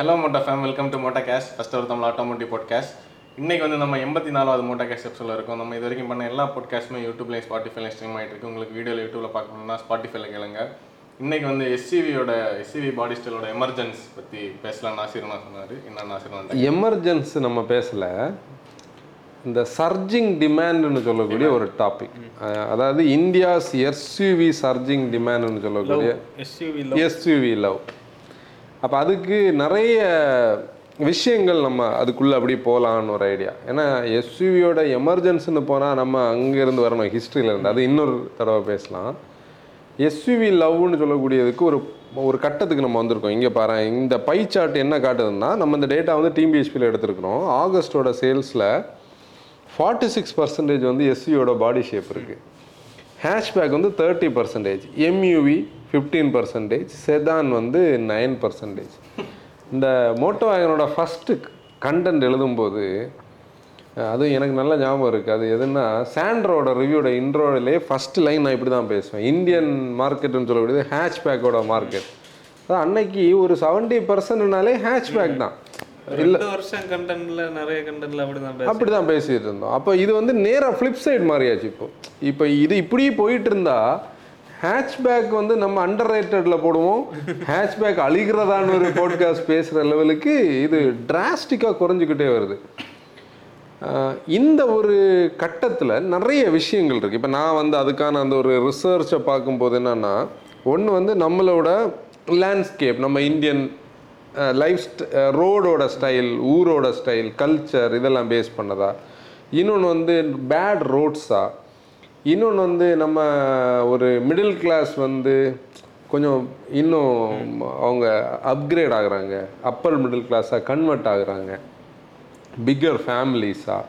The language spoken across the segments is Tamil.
Hello Motta fam welcome to Motta cash first ஒரு தமிழ் ஆட்டோமோட்டிவ் பாட்காஸ்ட் இன்னைக்கு வந்து நம்ம எண்பத்தி நாலாவது மோட்டா கேஷ் எபிசோட இருக்கோம். நம்ம இது வரைக்கும் பண்ண எல்லா பாட்காஸ்ட்டுமே யூடியூப்லேயும் ஸ்பாட்டிஃபைலையும் ஸ்ட்ரீம் ஆகிட்டு இருக்கு. உங்களுக்கு வீடியோவில் யூடியூப்ல பார்க்கணும்னா ஸ்பாட்டிஃபைல கேளுங்க. இன்னைக்கு வந்து எஸ்சிவியோட எஸ்சிவி பாடி ஸ்டைலோட எமர்ஜென்ஸ் பற்றி பேசலாம். நாசிர்னா சொன்னார். என்ன நாசிர்னா எமர்ஜென்ஸ் நம்ம பேசல. இந்த சர்ஜிங் டிமாண்ட்னு சொல்லக்கூடிய ஒரு டாபிக் அதாவது இந்தியாஸ் எஸ்யூவி சர்ஜிங் டிமாண்ட்னு சொல்லக்கூடிய எஸ்யூவி எஸ்யூவி லவ் அப்போ அதுக்கு நிறைய விஷயங்கள் நம்ம அதுக்குள்ளே அப்படி போகலான்னு ஒரு ஐடியா ஏன்னா எஸ்யூவியோட எமர்ஜென்சின்னு போனால் நம்ம அங்கேருந்து வரணும் ஹிஸ்ட்ரியிலேருந்து அது இன்னொரு தடவை பேசலாம். எஸ்யூவி லவ்னு சொல்லக்கூடியதுக்கு ஒரு ஒரு கட்டத்துக்கு நம்ம வந்திருக்கோம். இங்கே பாரு இந்த பை சார்ட் என்ன காட்டுதுன்னா நம்ம இந்த டேட்டா வந்து டீம் பிஹெச்பியில் ஆகஸ்ட்டோட ஆகஸ்டோட சேல்ஸில் ஃபார்ட்டி சிக்ஸ் பர்சன்டேஜ் வந்து எஸ்யூவோட பாடி ஷேப் இருக்குது ஹேஷ்பேக் வந்து thirty percentage MUV fifteen percentage sedan வந்து நைன் பர்சன்டேஜ் இந்த மோட்டோ வேகனோட ஃபஸ்ட்டு கண்டென்ட் எழுதும்போது அஹ், அது எனக்கு நல்ல ஞாபகம் இருக்குது அது எதுன்னா சாண்ட்ரோட ரிவ்யூட இன்ட்ரோவிலே ஃபஸ்ட் லைன் நான் இப்படி தான் பேசுவேன் இந்தியன் மார்க்கெட்டுன்னு சொல்லக்கூடியது ஹேஷ்பேக்கோட மார்க்கெட் அதான் அன்னைக்கு ஒரு செவன்ட்டி பர்சன்ட்னாலே ஹேஷ்பேக் தான். ரெண்டு வருஷம் கண்டென்ட்ல நிறைய கண்டென்ட்ல அப்படிதான் பேச அப்படி தான் பேசிட்டு இருந்தோம். அப்போ இது வந்து நேராக ஃப்ளிப் சைடு மாறியாச்சு இப்போ. இப்போ இது இப்படி போயிட்டு இருந்தா ஹேட்ச்பேக் வந்து நம்ம அண்டர் ரேட்டடில் போடுவோம். ஹேட்ச்பேக் அழிகிறதான்னு ஒரு போட்காஸ்ட் பேசுகிற லெவலுக்கு இது டிராஸ்டிக்காக குறைஞ்சிக்கிட்டே வருது. இந்த ஒரு கட்டத்தில் நிறைய விஷயங்கள் இருக்குது இப்போ நான் வந்து அதுக்கான அந்த ஒரு ரிசர்ச்சை பார்க்கும்போது என்னென்னா ஒன்று வந்து நம்மளோட லேண்ட்ஸ்கேப் நம்ம இந்தியன் லைஃப் ரோடோட ஸ்டைல் ஊரோட ஸ்டைல் கல்ச்சர் இதெல்லாம் பேஸ் பண்ணதா? இன்னொன்று வந்து பேட் ரோட்ஸா இன்னொன்று வந்து நம்ம ஒரு மிடில் கிளாஸ் வந்து கொஞ்சம் இன்னும் அவங்க அப்கிரேட் ஆகுறாங்க. அப்பர் மிடில் கிளாஸாக கன்வெர்ட் ஆகுறாங்க. பிக்கர் ஃபேமிலிஸாக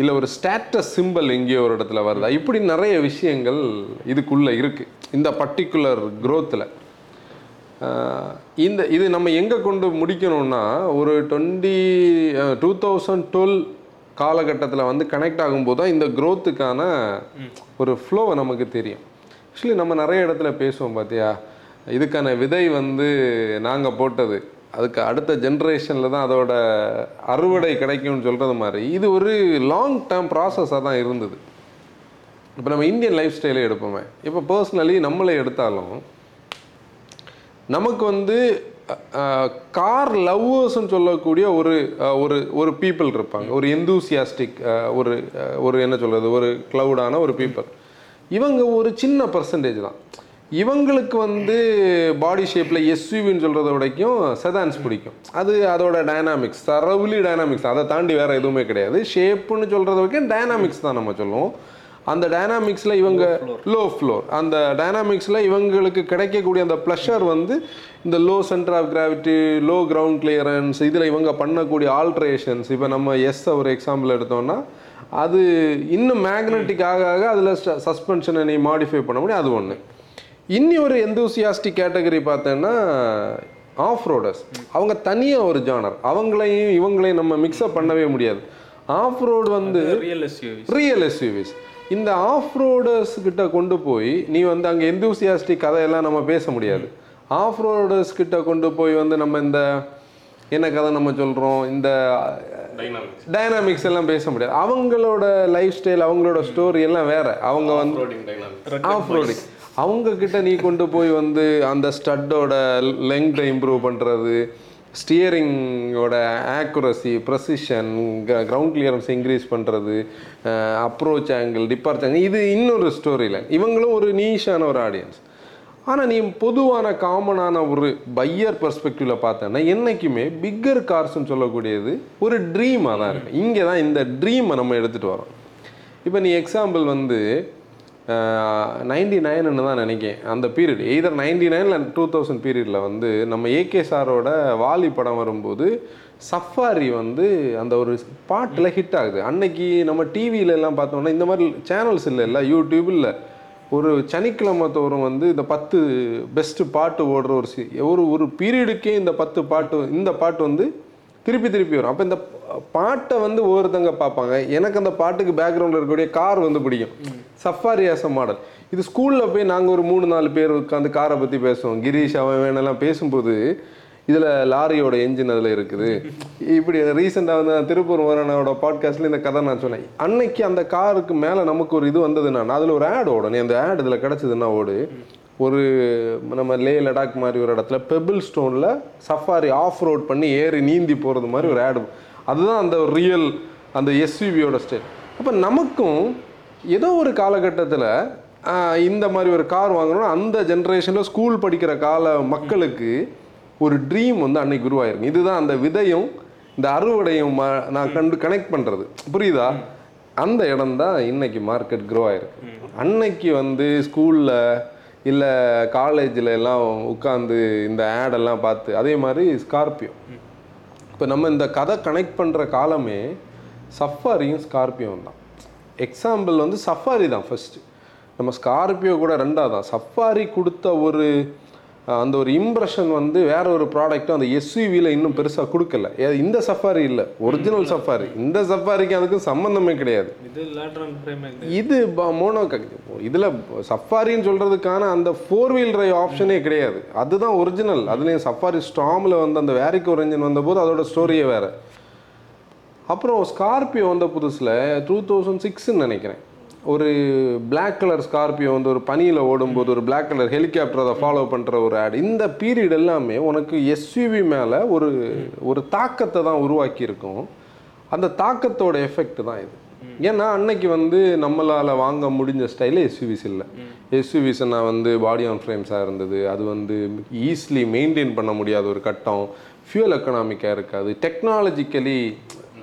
இல்லை ஒரு ஸ்டேட்டஸ் சிம்பிள் எங்கேயோ ஒரு இடத்துல வருதா? இப்படி நிறைய விஷயங்கள் இதுக்குள்ளே இருக்குது இந்த பர்டிகுலர் க்ரோத்தில் இந்த இது நம்ம எங்கே கொண்டு முடிக்கணும்னா ஒரு டுவெண்ட்டி டூ தௌசண்ட் டுவெல் காலகட்டத்தில் வந்து கனெக்ட் ஆகும்போது தான் இந்த க்ரோத்துக்கான ஒரு ஃப்ளோவை நமக்கு தெரியும். ஆக்சுவலி நம்ம நிறைய இடத்துல பேசுவோம் பார்த்தியா இதுக்கான விதை வந்து நாங்கள் போட்டது. அதுக்கு அடுத்த ஜென்ரேஷனில் தான் அதோட அறுவடை கிடைக்கும்னு சொல்கிறது மாதிரி. இது ஒரு லாங் டேர்ம் ப்ராசஸாக தான் இருந்தது. இப்போ நம்ம இந்தியன் லைஃப் ஸ்டைலே எடுப்போமே. இப்போ பர்சனலி நம்மளே எடுத்தாலும் நமக்கு வந்து கார் லவ்வர்ஸ்னு சொல்லக்கூடிய ஒரு ஒரு ஒரு பீப்புள் இருப்பாங்க. ஒரு எந்தூசியாஸ்டிக் ஒரு ஒரு என்ன சொல்கிறது ஒரு க்ளவுடான ஒரு பீப்புள் இவங்க ஒரு சின்ன பர்சன்டேஜ் தான். இவங்களுக்கு வந்து பாடி ஷேப்பில் எஸ்யூவின்னு சொல்கிறத வரைக்கும் செதான்ஸ் பிடிக்கும். அது அதோட டைனாமிக்ஸ் தரவுலி டைனாமிக்ஸ் அதை தாண்டி வேறு எதுவுமே கிடையாது. ஷேப்புன்னு சொல்கிறது வரைக்கும் டைனாமிக்ஸ் தான் நம்ம சொல்லுவோம். அந்த டைனாமிக்ஸில் இவங்க லோ ஃப்ளோர் அந்த டைனாமிக்ஸில் இவங்களுக்கு கிடைக்கக்கூடிய அந்த ப்ளஷர் வந்து இந்த low centre of gravity low ground clearance இதில் இவங்க பண்ணக்கூடிய ஆல்ட்ரேஷன்ஸ் இப்போ நம்ம எஸ் ஒரு எக்ஸாம்பிள் எடுத்தோம்னா அது இன்னும் மேக்னெட்டிக் ஆக ஆக அதில் சஸ்பென்ஷனை நீ மாடிஃபை பண்ண முடியும். அது ஒன்று இன்னி ஒரு எந்தூசியாஸ்டிக் கேட்டகரி பார்த்தேன்னா ஆஃப் ரோடர்ஸ் அவங்க தனியாக ஒரு ஜானர் அவங்களையும் இவங்களையும் நம்ம மிக்ஸ்அப் பண்ணவே முடியாது. ஆஃப் ரோடு வந்து ரியல் எஸ்யூவி ரியல் எஸ்யூவிஸ் இந்த ஆஃப் ரோடர்ஸ் கிட்ட கொண்டு போய் நீ வந்து அங்கே எந்தூசியாஸ்டிக் கதையெல்லாம் நம்ம பேச முடியாது. ஆஃப் ரோடர்ஸ் கிட்ட கொண்டு போய் வந்து நம்ம இந்த என்ன கதை நம்ம சொல்கிறோம் இந்த டைனாமிக்ஸ் டைனாமிக்ஸ் எல்லாம் பேச முடியாது. அவங்களோட லைஃப் ஸ்டைல் அவங்களோட ஸ்டோரி எல்லாம் வேற. அவங்க வந்து ஆஃப் ரோடிங் அவங்க கிட்ட நீ கொண்டு போய் வந்து அந்த ஸ்டட்டோட லெங்த்தை இம்ப்ரூவ் பண்ணுறது ஸ்டியரிங்கோட accuracy precision ground clearance increase பண்ணுறது அப்ரோச் ஆங்கிள் டிபார்ச் ஆங்கிள் இது இன்னொரு ஸ்டோரியில் இவங்களும் ஒரு நீஷான ஒரு ஆடியன்ஸ் ஆனால் நீ பொதுவான காமனான ஒரு பையர் பர்ஸ்பெக்டிவில் பார்த்தேன்னா என்றைக்குமே பிக்கர் கார்ஸ்ன்னு சொல்லக்கூடியது ஒரு ட்ரீமாக தான் இருக்கும் இங்கே தான் இந்த ட்ரீமை நம்ம எடுத்துகிட்டு வரோம். இப்போ நீ எக்ஸாம்பிள் வந்து நைன்டி நைனுன்னு தான் நினைக்கிறேன் அந்த பீரியட் எய்தர் நைன்டி நைனில் டூ தௌசண்ட் பீரியடில் வந்து நம்ம ஏகே சாரோட வாலி படம் வரும்போது சஃபாரி வந்து அந்த ஒரு பாட்டில் ஹிட் ஆகுது. அன்னைக்கு நம்ம டிவியில எல்லாம் பார்த்தோம்னா இந்த மாதிரி சேனல்ஸ் இல்லை இல்லை யூடியூப் இல்லை. ஒரு சனிக்கிழமை தோறும் வந்து இந்த பத்து பெஸ்ட்டு பாட்டு ஓடுற ஒரு சி ஒரு ஒரு பீரியடுக்கே இந்த பத்து பாட்டு இந்த பாட்டு வந்து திருப்பி திருப்பி வரும். அப்போ இந்த பாட்டை வந்து ஒவ்வொருத்தங்க பார்ப்பாங்க. எனக்கு அந்த பாட்டுக்கு பேக்ரவுண்டில் இருக்கக்கூடிய கார் வந்து பிடிக்கும். சஃபாரி ஆஸ் மாடல் இது ஸ்கூலில் போய் நாங்கள் ஒரு மூணு நாலு பேர் உட்காந்து காரை பற்றி பேசுவோம். கிரீஷ் அவன் வேணெல்லாம் பேசும்போது இதில் லாரியோட என்ஜின் அதில் இருக்குது. இப்படி ரீசெண்டாக வந்து நான் திருப்பூர் வரனோட பாட்காஸ்ட்டில் இந்த கதை நான் சொன்னேன். அன்னைக்கு அந்த காருக்கு மேலே நமக்கு ஒரு இது வந்ததுன்னா அதில் ஒரு ஆட் ஓடும். நீ அந்த ஆட் இதில் கிடச்சதுன்னா ஓடு. ஒரு நம்ம லே லடாக் மாதிரி ஒரு இடத்துல பெபிள் ஸ்டோனில் சஃபாரி ஆஃப் ரோட் பண்ணி ஏறி நீந்தி போகிறது மாதிரி ஒரு ஆடு அதுதான் அந்த ரியல் அந்த எஸ்யூவியோட ஸ்டைல் அப்போ நமக்கும் ஏதோ ஒரு காலகட்டத்தில் இந்த மாதிரி ஒரு கார் வாங்கணும் அந்த ஜென்ரேஷனில் ஸ்கூல் படிக்கிற கால மக்களுக்கு ஒரு ட்ரீம் வந்து அன்னைக்கு உருவாயிருக்கு இதுதான் அந்த விதையும் இந்த அறுவடையும் ம- நான் கண்டு கனெக்ட் பண்ணுறது புரியுதா? அந்த இடம் தான் இன்னைக்கு மார்க்கெட் க்ரோ ஆயிருக்கு. அன்னைக்கு வந்து ஸ்கூலில் இல்லை காலேஜில் எல்லாம் உட்காந்து இந்த ஆடெல்லாம் பார்த்து அதே மாதிரி ஸ்கார்பியோ இப்போ நம்ம இந்த கதை கனெக்ட் பண்ணுற காலமே சஃபாரியும் ஸ்கார்பியோவும் தான். எக்ஸாம்பிள் வந்து சஃபாரி தான் ஃபஸ்ட்டு நம்ம ஸ்கார்பியோ கூட ரெண்டாவது? தான் சஃபாரி கொடுத்த ஒரு அந்த ஒரு இம்ப்ரெஷன் வந்து வேற ஒரு ப்ராடக்ட்டும் அந்த எஸ்யூவியில் இன்னும் பெருசாக கொடுக்கல. இந்த சஃபாரி இல்லை. ஒரிஜினல் சஃபாரி இந்த சஃபாரிக்கு அதுக்கும் சம்மந்தமே கிடையாது. இது மோனோ இதில் சஃபாரின்னு சொல்கிறதுக்கான அந்த ஃபோர் வீல் டிரைவ் ஆப்ஷனே கிடையாது. அதுதான் ஒரிஜினல் அதுலேயும் சஃபாரி ஸ்டாமில் வந்து அந்த வேரிக் ஒரு இன்ஜின் வந்தபோது அதோட ஸ்டோரியே வேறு. அப்புறம் ஸ்கார்பியோ வந்த புதுசில் டூ தௌசண்ட் சிக்ஸ்ன்னு நினைக்கிறேன். ஒரு பிளாக் கலர் ஸ்கார்பியோ வந்து ஒரு பனியில் ஓடும்போது ஒரு பிளாக் கலர் ஹெலிகாப்டர் அதை ஃபாலோ பண்ணுற ஒரு ஆட் இந்த பீரியட் எல்லாமே உனக்கு எஸ்யூவி மேலே ஒரு ஒரு தாக்கத்தை தான் உருவாக்கியிருக்கும். அந்த தாக்கத்தோட எஃபெக்ட் தான் இது. ஏன்னா அன்னைக்கு வந்து நம்மளால் வாங்க முடிஞ்ச ஸ்டைலில் எஸ்யூவிஸ் இல்லை. எஸ்யூவிஸ்னா வந்து பாடி ஆன் ஃப்ரேம்ஸாக இருந்தது. அது வந்து ஈஸிலி மெயின்டைன் பண்ண முடியாத ஒரு கட்டம். ஃபியூல் எக்கனாமிக்காக இருக்காது. டெக்னாலஜிக்கலி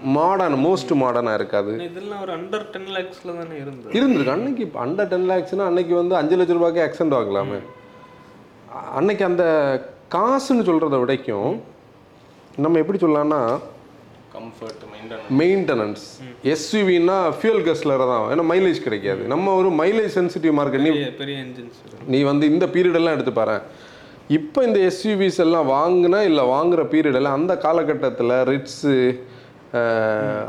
மாடர்ன் மோஸ்ட் மாடர்னாக இருக்காது. இதெல்லாம் ஒரு அண்டர் டென் லேக்ஸ்ல தானே இருந்தது. இருந்திருக்கு. அன்னைக்கு இப்போ அண்டர் டென் லேக்ஸ்னா அன்னைக்கு வந்து அஞ்சு லட்ச ரூபாய்க்கு ஆக்சென்ட் வாங்கலாமே. அ- அன்னைக்கு அந்த காசுன்னு சொல்கிறத விடைக்கும் நம்ம எப்படி சொல்லலாம்னா கம்ஃபர்ட் மெயின்டைன் மெயின்டெனன்ஸ் எஸ்யூவின்னா ஃபியூல் கஸ்லர் தான். ஏன்னா மைலேஜ் கிடைக்காது. நம்ம ஒரு மைலேஜ் சென்சிட்டிவ் மார்க்கெட் நீ பெரிய என்ஜின்ஸ் நீ வந்து இந்த பீரியட் எல்லாம் எடுத்து பாரு இப்போ இந்த எஸ்யூவிஸ் எல்லாம் வாங்கினா இல்லை வாங்குற பீரியட் எல்லாம் அந்த காலகட்டத்தில் ரிட்ஸு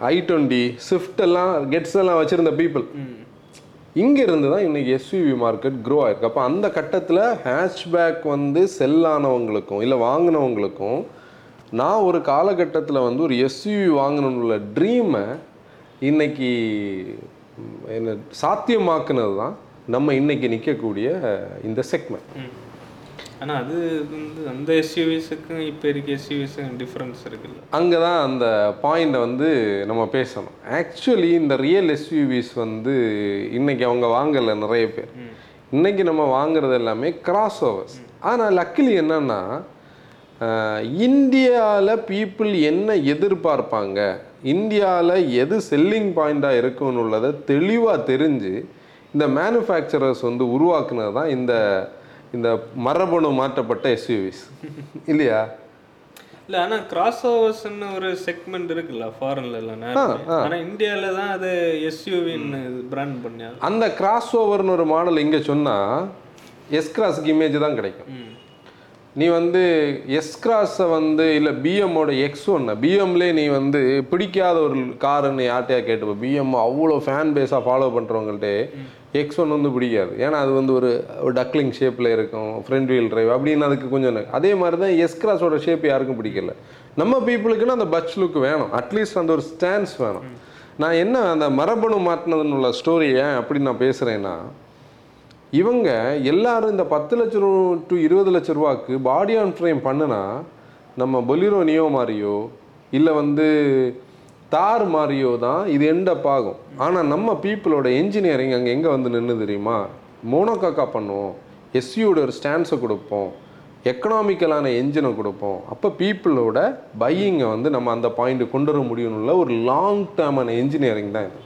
ஐ டுவெண்ட்டி ஸ்விஃப்ட் எல்லாம் கெட்ஸ் எல்லாம் வச்சுருந்த பீப்புள் இங்கே இருந்து தான் இன்னைக்கு எஸ்யூவி மார்க்கெட் க்ரோ ஆயிருக்கு. அப்போ அந்த கட்டத்தில் ஹேஷ்பேக் வந்து செல் ஆனவங்களுக்கும் இல்லை வாங்கினவங்களுக்கும் நான் ஒரு காலகட்டத்தில் வந்து ஒரு எஸ்யூவி வாங்கணும்னு ட்ரீமை இன்னைக்கு என்ன சாத்தியமாக்குனது தான் நம்ம இன்னைக்கு நிற்கக்கூடிய இந்த செக்மெண்ட் ஆனா அது வந்து அந்த எஸ்யூவிஸுக்கும் இப்போ இருக்க எஸ்யூவிஸுக்கும் டிஃப்ரென்ஸ் இருக்குல்ல. அங்கே தான் அந்த பாயிண்டை வந்து நம்ம பேசணும். ஆக்சுவலி இந்த ரியல் எஸ்யூவிஸ் வந்து இன்னைக்கு அவங்க வாங்கலை நிறைய பேர். இன்னைக்கு நம்ம வாங்குறது எல்லாமே கிராஸ் ஓவர்ஸ் ஆனால் லக்கிலி என்னன்னா இந்தியாவில் பீப்புள் என்ன எதிர்பார்ப்பாங்க? இந்தியாவில் எது செல்லிங் பாயிண்டாக இருக்குன்னு உள்ளதை தெளிவாக தெரிஞ்சு இந்த மேனுஃபேக்சரர்ஸ் வந்து உருவாக்குனது தான் இந்த இந்த மரபணு மாற்றப்பட்ட எஸ்யூவிஸ் இல்லையா? இல்ல ஆனா கிராஸ் ஓவர்ஸ்னு ஒரு செக்மெண்ட் இருக்குல்ல ஃபாரின்ல எல்லாம் நேரமே. ஆனா இந்தியால தான் அது எஸ்யூவின்னு பிராண்ட் பண்ணியா அந்த கிராஸ் ஓவர்னு ஒரு மாடல் இங்கே சொன்னால் எஸ் கிராஸுக்கு இமேஜ் தான் கிடைக்கும். நீ வந்து எஸ் கிராஸை வந்து இல்லை பிஎம்மோட எக்ஸ் ஒன்று பிஎம்லே நீ வந்து பிடிக்காத ஒரு காருன்னு யார்கிட்டயா கேட்டுப்ப பிஎம் அவ்வளோ ஃபேன் பேஸாக ஃபாலோ பண்ணுறவங்கள்ட்ட எக்ஸ் ஒன் வந்து பிடிக்காது. ஏன்னா அது வந்து ஒரு டக்லிங் ஷேப்பில் இருக்கும் ஃப்ரண்ட் வீல் டிரைவ் அப்படின்னு அதுக்கு கொஞ்சம் அதே மாதிரி தான் எஸ் கிராஸோட ஷேப் யாருக்கும் பிடிக்கல. நம்ம பீப்புளுக்குன்னு அந்த பட்ச் லுக் வேணும். அட்லீஸ்ட் அந்த ஒரு ஸ்டான்ஸ் வேணும். நான் என்ன அந்த மரபணு மாட்டினதுன்னு உள்ள ஸ்டோரி ஏன் அப்படி நான் பேசுகிறேன்னா இவங்க எல்லாரும் இந்த பத்து லட்ச ரூபா டு இருபது லட்ச ரூபாக்கு பாடி ஆன் ஃப்ரேம் பண்ணுனா நம்ம பொலிரோ நியோ மாதிரியோ இல்லை வந்து தார் மாதிரியோ தான் இது எண்டப் ஆகும். ஆனால் நம்ம பீப்புளோட என்ஜினியரிங் அங்கே எங்கே வந்து நின்று தெரியுமா? மோனோகாக்கா பண்ணுவோம் எஸ்யூட ஒரு ஸ்டான்ஸை கொடுப்போம் எக்கனாமிக்கலான என்ஜினை கொடுப்போம். அப்போ பீப்புளோட பையிங்கை வந்து நம்ம அந்த பாயிண்ட் கொண்டு வர முடியும்ல ஒரு லாங் டேர்மான என்ஜினியரிங் தான் இது.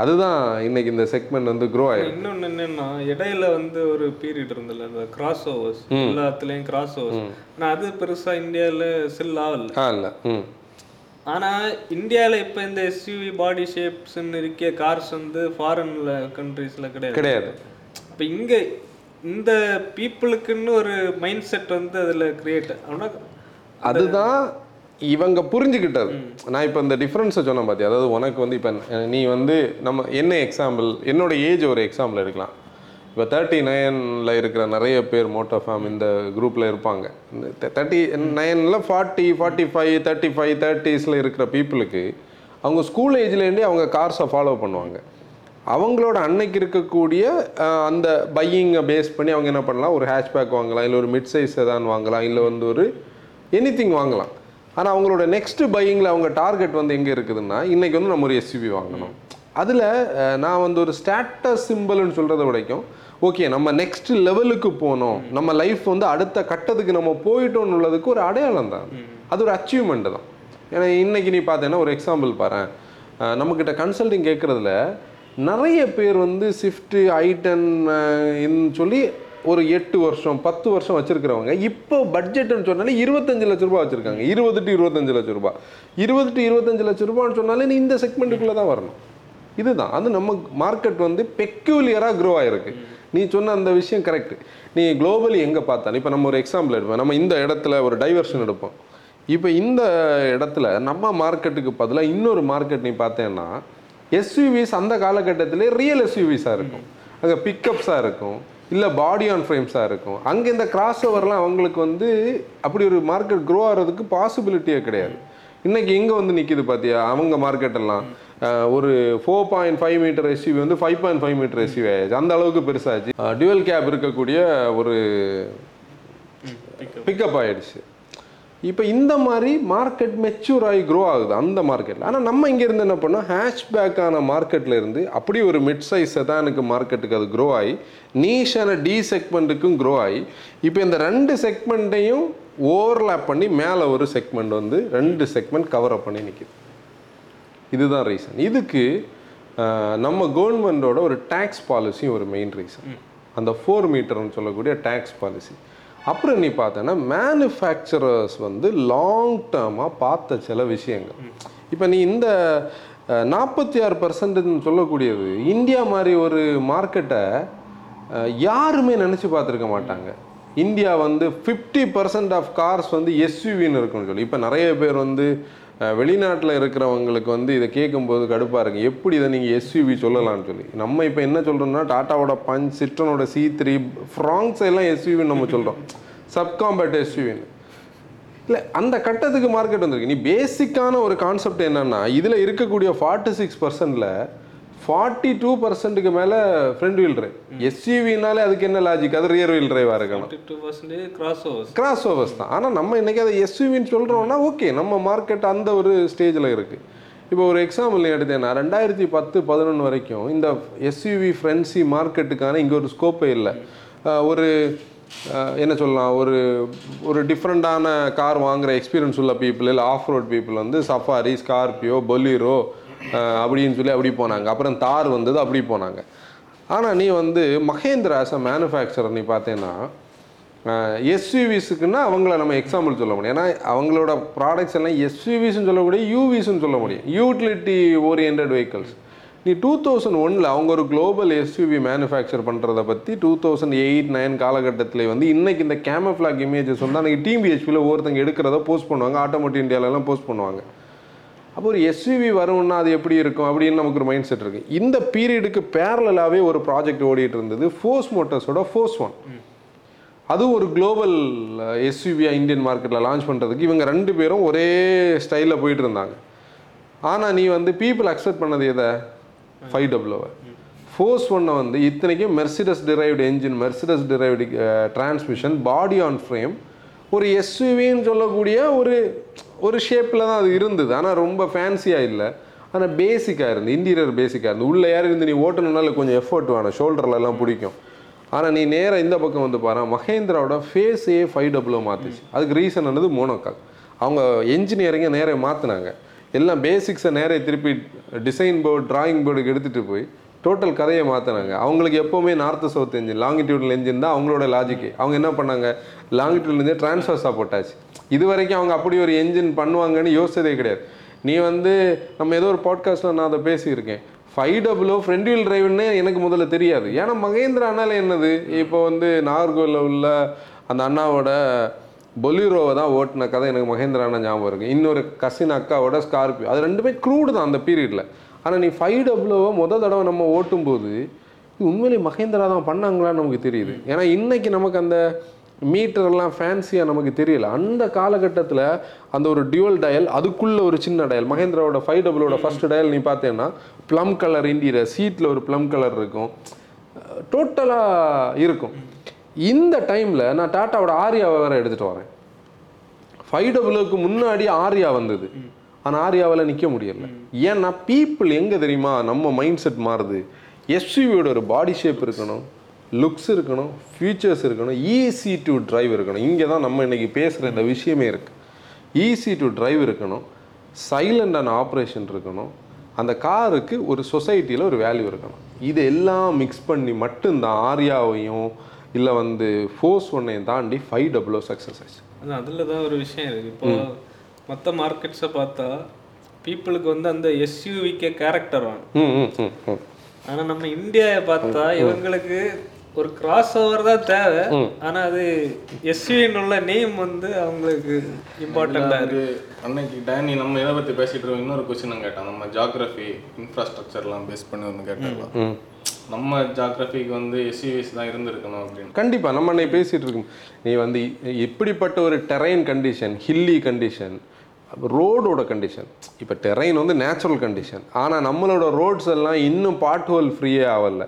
அதுதான் இன்னைக்கு இந்த செக்மெண்ட் வந்து க்ரோ ஆயிருக்கு. இன்னொன்னு என்னன்னா இடையில வந்து ஒரு பீரியட் இருந்தல அந்த கிராஸ் ஓவர்ஸ் எல்லாத்துலயும் கிராஸ் ஓவர்ஸ் ஆனா அது பெருசா இந்தியால செல் ஆகல. ஆ இல்லை. ம். ஆனா இந்தியால இப்ப இந்த எஸ்யூவி பாடி ஷேப்ஸ்ன்னு இருக்க கார்ஸ் வந்து ஃபாரின்ல கண்ட்ரீஸ்ல கிடையாது. கிடையாது. அப்ப இங்க இந்த பீப்புளுக்குன்னு ஒரு மைண்ட் செட் வந்து அதுல கிரியேட் ஆனா அதுதான் இவங்க புரிஞ்சுக்கிட்டது. நான் இப்போ இந்த டிஃப்ரென்ஸை சொன்னேன் பார்த்தியா அதாவது உனக்கு வந்து இப்போ நீ வந்து நம்ம என்ன எக்ஸாம்பிள் என்னோட ஏஜ் ஒரு எக்ஸாம்பிள் எடுக்கலாம். இப்போ தேர்ட்டி நைனில் இருக்கிற நிறைய பேர் மோட்டோ ஃபேம் இந்த குரூப்பில் இருப்பாங்க. தேர்ட்டி நைனில் forty forty five thirty five தேர்ட்டிஸில் இருக்கிற பீப்புளுக்கு அவங்க ஸ்கூல் ஏஜ்லேருந்தே அவங்க கார்ஸை ஃபாலோ பண்ணுவாங்க. அவங்களோட அன்னைக்கு இருக்கக்கூடிய அந்த பையிங்கை பேஸ் பண்ணி அவங்க என்ன பண்ணலாம்? ஒரு ஹேஷ்பேக் வாங்கலாம் இல்லை ஒரு மிட் சைஸ் எதான் வாங்கலாம் இல்லை வந்து ஒரு எனிதிங் வாங்கலாம். ஆனால் அவங்களோட நெக்ஸ்ட் பையிங்கில் அவங்க டார்கெட் வந்து எங்கே இருக்குதுன்னா இன்னைக்கு வந்து நம்ம ஒரு எஸ்யூவி வாங்கணும். அதில் நான் வந்து ஒரு ஸ்டேட்டஸ் சிம்பிள்னு சொல்கிறத வரைக்கும் ஓகே நம்ம நெக்ஸ்ட் லெவலுக்கு போனோம். நம்ம லைஃப் வந்து அடுத்த கட்டத்துக்கு நம்ம போயிட்டோம்னு உள்ளதுக்கு ஒரு அடையாளம் தான். அது ஒரு அச்சீவ்மெண்ட் தான். ஏன்னா இன்னைக்கு நீ பார்த்தேன்னா ஒரு எக்ஸாம்பிள் பாரு நம்மக்கிட்ட கன்சல்டிங் கேட்குறதுல நிறைய பேர் வந்து ஸ்விஃப்ட்டு ஐட்டன் சொல்லி ஒரு எட்டு வருஷம் பத்து வருஷம் வச்சுருக்கிறவங்க இப்போ பட்ஜெட்னு சொன்னாலே இருபத்தஞ்சு லட்ச ரூபாய் வச்சுருக்காங்க. இருபது டு இருபத்தஞ்சு லட்ச ரூபாய். இருபது டு இருபத்தஞ்சு லட்ச ரூபான்னு சொன்னாலே நீ இந்த செக்மெண்ட்டுக்குள்ளே தான் வரணும். இதுதான். அது நம்ம மார்க்கெட் வந்து பெக்யூலியராக க்ரோ ஆகிருக்கு நீ சொன்ன அந்த விஷயம் கரெக்ட் நீ குளோபலி எங்கே பார்த்தாலும் இப்போ நம்ம ஒரு எக்ஸாம்பிள் எடுப்போம். நம்ம இந்த இடத்துல ஒரு டைவர்ஷன் எடுப்போம். இப்போ இந்த இடத்துல நம்ம மார்க்கெட்டுக்கு பதிலாக இன்னொரு மார்க்கெட் நீ பார்த்தேன்னா எஸ்யூவிஸ் அந்த காலகட்டத்திலே ரியல் எஸ்யூவிஸாக இருக்கும். அங்கே பிக்கப்ஸாக இருக்கும். இல்லை பாடி ஆன் ஃப்ரேம்ஸாக இருக்கும். அங்கே இந்த கிராஸ் ஓவர்லாம் அவங்களுக்கு வந்து அப்படி ஒரு மார்க்கெட் க்ரோ ஆகிறதுக்கு பாசிபிலிட்டியே கிடையாது. இன்றைக்கி எங்கே வந்து நிற்கிது பார்த்தியா அவங்க மார்க்கெட்டெல்லாம் ஒரு four point five metre SUV வந்து five point five metre SUV ஆயிடுச்சு. அந்த அளவுக்கு பெருசாச்சு. டியூவல் கேப் இருக்கக்கூடிய ஒரு பிக்கப் ஆயிடுச்சு. இப்போ இந்த மாதிரி மார்க்கெட் மெச்சூர் ஆகி க்ரோ ஆகுது அந்த மார்க்கெட்டில் ஆனால் நம்ம இங்கேருந்து என்ன பண்ணோம்? ஹேஷ்பேக்கான மார்க்கெட்டில் இருந்து அப்படி ஒரு மிட் சைஸ் செதானுக்கு மார்க்கெட்டுக்கு அது க்ரோ ஆகி நீஷான டி செக்மெண்ட்டுக்கும் க்ரோ ஆகி இப்போ இந்த ரெண்டு செக்மெண்ட்டையும் ஓவர்லேப் பண்ணி மேலே ஒரு செக்மெண்ட் வந்து ரெண்டு செக்மெண்ட் கவர் அப் பண்ணி நிற்கிது இதுதான் ரீசன் இதுக்கு நம்ம கவர்மெண்டோட ஒரு டேக்ஸ் பாலிசியும் ஒரு மெயின் ரீசன் அந்த ஃபோர் மீட்டர்னு சொல்லக்கூடிய டேக்ஸ் பாலிசி அப்புறம் நீ பார்த்தேன்னா மேனுஃபேக்சரர்ஸ் வந்து லாங் டேர்மாக பார்த்த சில விஷயங்கள். இப்போ நீ இந்த நாற்பத்தி ஆறு பர்சன்ட்னு சொல்லக்கூடியது இந்தியா மாதிரி ஒரு மார்க்கெட்டை யாருமே நினச்சி பார்த்துருக்க மாட்டாங்க. இந்தியா வந்து ஃபிஃப்டி பர்சன்ட் ஆஃப் கார்ஸ் வந்து எஸ்யூவின்னு இருக்குன்னு சொல்லி. இப்போ நிறைய பேர் வந்து வெளிநாட்டில் இருக்கிறவங்களுக்கு வந்து இதை கேட்கும்போது கடுப்பாக இருக்குது எப்படி இதை நீங்கள் எஸ்யூவி சொல்லலாம்னு சொல்லி. நம்ம இப்போ என்ன சொல்கிறோம்னா டாட்டாவோட பஞ்ச் சிட்ரனோட சி த்ரீ ஃப்ராங்ஸ் எல்லாம் எஸ்யூவின்னு நம்ம சொல்கிறோம் சப்காம்பேட் எஸ்யூவின்னு இல்லை அந்த கட்டத்துக்கு மார்க்கெட் வந்திருக்கு. நீ பேசிக்கான ஒரு கான்செப்ட் என்னன்னா இதில் இருக்கக்கூடிய ஃபார்ட்டி சிக்ஸ் பர்சன்டில் ஃபார்ட்டி டூ பர்சன்ட்டுக்கு மேலே ஃப்ரண்ட் வீல் டிரைவ் எஸ்யூவினாலே அதுக்கு என்ன லாஜிக் அது ரியர் வீல் டிரைவாக இருக்கணும். கிராஸ் ஓவர்ஸ் கிராஸ் ஓவர்ஸ் தான். ஆனால் நம்ம இன்னைக்கு அதை எஸ்யூவின்னு சொல்கிறோம்னா ஓகே நம்ம மார்க்கெட் அந்த ஒரு ஸ்டேஜில் இருக்குது இப்போ ஒரு எக்ஸாம்பிள் எடுத்தேன்னா ரெண்டாயிரத்தி பத்து பதினொன்று வரைக்கும் இந்த எஸ்யூவி ஃப்ரெண்ட்ஸி மார்க்கெட்டுக்கான இங்கே ஒரு ஸ்கோப்பே இல்லை. ஒரு என்ன சொல்லலாம் ஒரு ஒரு டிஃப்ரெண்ட்டான கார் வாங்குற எக்ஸ்பீரியன்ஸ் உள்ள பீப்புள் இல்லை ஆஃப் ரோட் பீப்புள் வந்து சஃபாரி ஸ்கார்பியோ பொலீரோ அப்படின்னு சொல்லி அப்படி போனாங்க. அப்புறம் தார் வந்தது அப்படி போனாங்க. ஆனால் நீ வந்து மகேந்திரா ஆஸ் அ மேனுஃபேக்சரர் நீ பார்த்தேன்னா எஸ்யூவிஸுக்குன்னா அவங்கள நம்ம எக்ஸாம்பிள் சொல்ல முடியும். ஏன்னா அவங்களோட ப்ராடக்ட்ஸ் எல்லாம் எஸ்யூவிஸ்ன்னு சொல்லக்கூடிய யூவிஸ்ன்னு சொல்ல முடியும். யூட்டிலிட்டி ஓரியன்ட் வெஹிக்கல்ஸ் நீ டூ தௌசண்ட் ஒனில் அவங்க ஒரு குளோபல் எஸ்யூவி மேனுஃபேக்சர் பண்ணுறதை பற்றி டூ தௌசண்ட் எயிட் நைன் காலகட்டத்தில் வந்து இன்றைக்கி இந்த கேமஃப்ளாக் இமேஜஸ் வந்து அன்றைக்கி டீம் பிஹெச்பியில் ஒருத்தங்க எடுக்கிறத போஸ்ட் பண்ணுவாங்க. ஆட்டோமோட்டிவ் இந்தியாவிலலாம் போஸ்ட் பண்ணுவாங்க. அப்போ ஒரு எஸ்யூவி வரும்னா அது எப்படி இருக்கும் அப்படின்னு நமக்கு ஒரு மைண்ட் செட் இருக்குது இந்த பீரியடுக்கு பேரலாகவே ஒரு ப்ராஜெக்ட் ஓடிட்டு இருந்தது ஃபோர்ஸ் மோட்டர்ஸோட ஃபோர்ஸ் ஒன் அதுவும் ஒரு குளோபல் எஸ்யூவியா இந்தியன் மார்க்கெட்டில் லான்ச் பண்ணுறதுக்கு இவங்க ரெண்டு பேரும் ஒரே ஸ்டைலில் போயிட்டு இருந்தாங்க. ஆனால் நீ வந்து பீப்புள் அக்செப்ட் பண்ணது எதை? ஃபைவ் டபுள்ஓவை ஃபோர்ஸ் ஒன்னை வந்து இத்தனைக்கும் Mercedes derived engine Mercedes derived transmission body on frame ஒரு எஸ்யூவின்னு சொல்லக்கூடிய ஒரு ஒரு ஷேப்பில் தான் அது இருந்தது. ஆனால் ரொம்ப ஃபேன்சியாக இல்லை. ஆனால் பேசிக்காக இருந்து இன்டீரியர் பேசிக்காக இருந்து. உள்ளே யார் இருந்து நீ ஓட்டணுனால கொஞ்சம் எஃபர்ட் வேணும். ஷோல்டர்லலாம் பிடிக்கும். ஆனால் நீ நேராக இந்த பக்கம் வந்து பாரு. மகேந்திராவோட ஃபேஸே ஃபைவ் டபுளோ மாற்றிச்சு அதுக்கு ரீசன் என்னது? மோனோகால் அவங்க என்ஜினியரிங்கை நேராக மாற்றினாங்க எல்லாம் பேசிக்ஸை நேராக திருப்பி டிசைன் போர்டு டிராயிங் போர்டுக்கு எடுத்துகிட்டு போய் டோட்டல் கதையை மாற்றினாங்க அவங்களுக்கு எப்போவுமே north south engine longitudinal engine தான் அவங்களோட லாஜிக்கு அவங்க என்ன பண்ணாங்க? லாங்கிடியூட்லேருந்தே டிரான்ஸ்ஃபர்ஸாக போட்டாச்சு. இது வரைக்கும் அவங்க அப்படி ஒரு என்ஜின் பண்ணுவாங்கன்னு யோசிச்சதே கிடையாது. நீ வந்து நம்ம ஏதோ ஒரு பாட்காஸ்ட்டில் நான் அதை பேசியிருக்கேன். Five double o front wheel டிரைவ்னே எனக்கு முதல்ல தெரியாது. ஏன்னா மகேந்திரானால என்னது? இப்போ வந்து நாகர்கோவிலில் உள்ள அந்த அண்ணாவோட பொலிரோவை தான் ஓட்டின கதை எனக்கு மகேந்திரானா ஞாபகம் இருக்குது இன்னொரு கசின் அக்காவோட ஸ்கார்பியோ அது ரெண்டுமே க்ரூடு தான் அந்த பீரியடில் ஆனால் நீ ஃபைவ் டபுளோவை முதல் தடவை நம்ம ஓட்டும்போது இது உண்மையிலேயே மகேந்திரா தான் பண்ணாங்களான்னு நமக்கு தெரியுது. ஏன்னா இன்னைக்கு நமக்கு அந்த மீட்டர்லாம் ஃபேன்சியாக நமக்கு தெரியல. அந்த காலகட்டத்தில் அந்த ஒரு டியூவல் டயல் அதுக்குள்ள ஒரு சின்ன டயல் மகேந்திராவோட ஃபைவ் டபுளோட ஃபர்ஸ்ட் டயல் நீ பார்த்தேன்னா ப்ளம் கலர் இன்டீரியர் சீட்டில் ஒரு ப்ளம் கலர் இருக்கும். டோட்டலாக இருக்கும். இந்த டைமில் நான் டாட்டாவோட ஆரியாவை வேற எடுத்துகிட்டு வரேன். ஃபைவ் டபுளுக்கு முன்னாடி ஆர்யா வந்தது. ஆனால் ஆர்யாவில் நிற்க முடியல. ஏன்னா பீப்புள் எங்கே தெரியுமா? நம்ம மைண்ட் செட் மாறுது எஸ்யூவியோட ஒரு பாடி ஷேப் இருக்கணும் லுக்ஸ் இருக்கணும் ஃபீச்சர்ஸ் இருக்கணும் ஈஸி டு டிரைவ் இருக்கணும். இங்கே தான் நம்ம இன்னைக்கு பேசுகிற இந்த விஷயமே இருக்கு. ஈஸி டு டிரைவ் இருக்கணும் சைலண்டான ஆப்ரேஷன் இருக்கணும். அந்த காருக்கு ஒரு சொசைட்டியில் ஒரு வேல்யூ இருக்கணும். இது எல்லாம் மிக்ஸ் பண்ணி மட்டும்தான் ஆர்யாவையும் இல்லை வந்து ஃபோர்ஸ் ஒன்னையும் தாண்டி ஃபைவ் டபுளோ சக்ஸஸ் ஆச்சு. அது அதில் தான் ஒரு விஷயம் இருக்கு. இப்போ மற்ற மார்க்கெட்ஸை பார்த்தா பீப்புளுக்கு வந்து அந்த எஸ்யூவிக்கே கேரக்டர் வேணும் ம் ம் ம் ம். ஆனா நம்ம இந்தியாவை பார்த்தா இவங்களுக்கு ஒரு கிராஸ் ஓவர் தான் தேவை. ஆனா அது எஸ்யூவின் உள்ள நேம் வந்து அவங்களுக்கு இம்பார்ட்டண்டா இருக்கு. அது அன்னைக்கு டேனி நம்ம இதை பற்றி பேசிட்டு இருக்கோம்? இன்னொரு கொஸ்டின் கேட்டான். நம்ம ஜாகிரஃபி இன்ஃப்ராஸ்ட்ரக்சர்லாம் பேஸ் பண்ணி வந்து கேட்டாங்களா நம்ம ஜாகிரஃபிக்கு வந்து எஸ்யூவிஸ் தான் இருந்திருக்கணும் அப்படின்னு. கண்டிப்பாக நம்ம அன்னைக்கு பேசிகிட்டு இருக்கோம். நீ வந்து இப்படிப்பட்ட ஒரு டெரைன் கண்டிஷன் ஹில்லி கண்டிஷன் ரோடோட கண்டிஷன் இப்போ டெரைன் வந்து நேச்சுரல் கண்டிஷன் ஆனால் நம்மளோட ரோட்ஸ் எல்லாம் இன்னும் பாட் ஹோல் ஃப்ரீயே ஆகல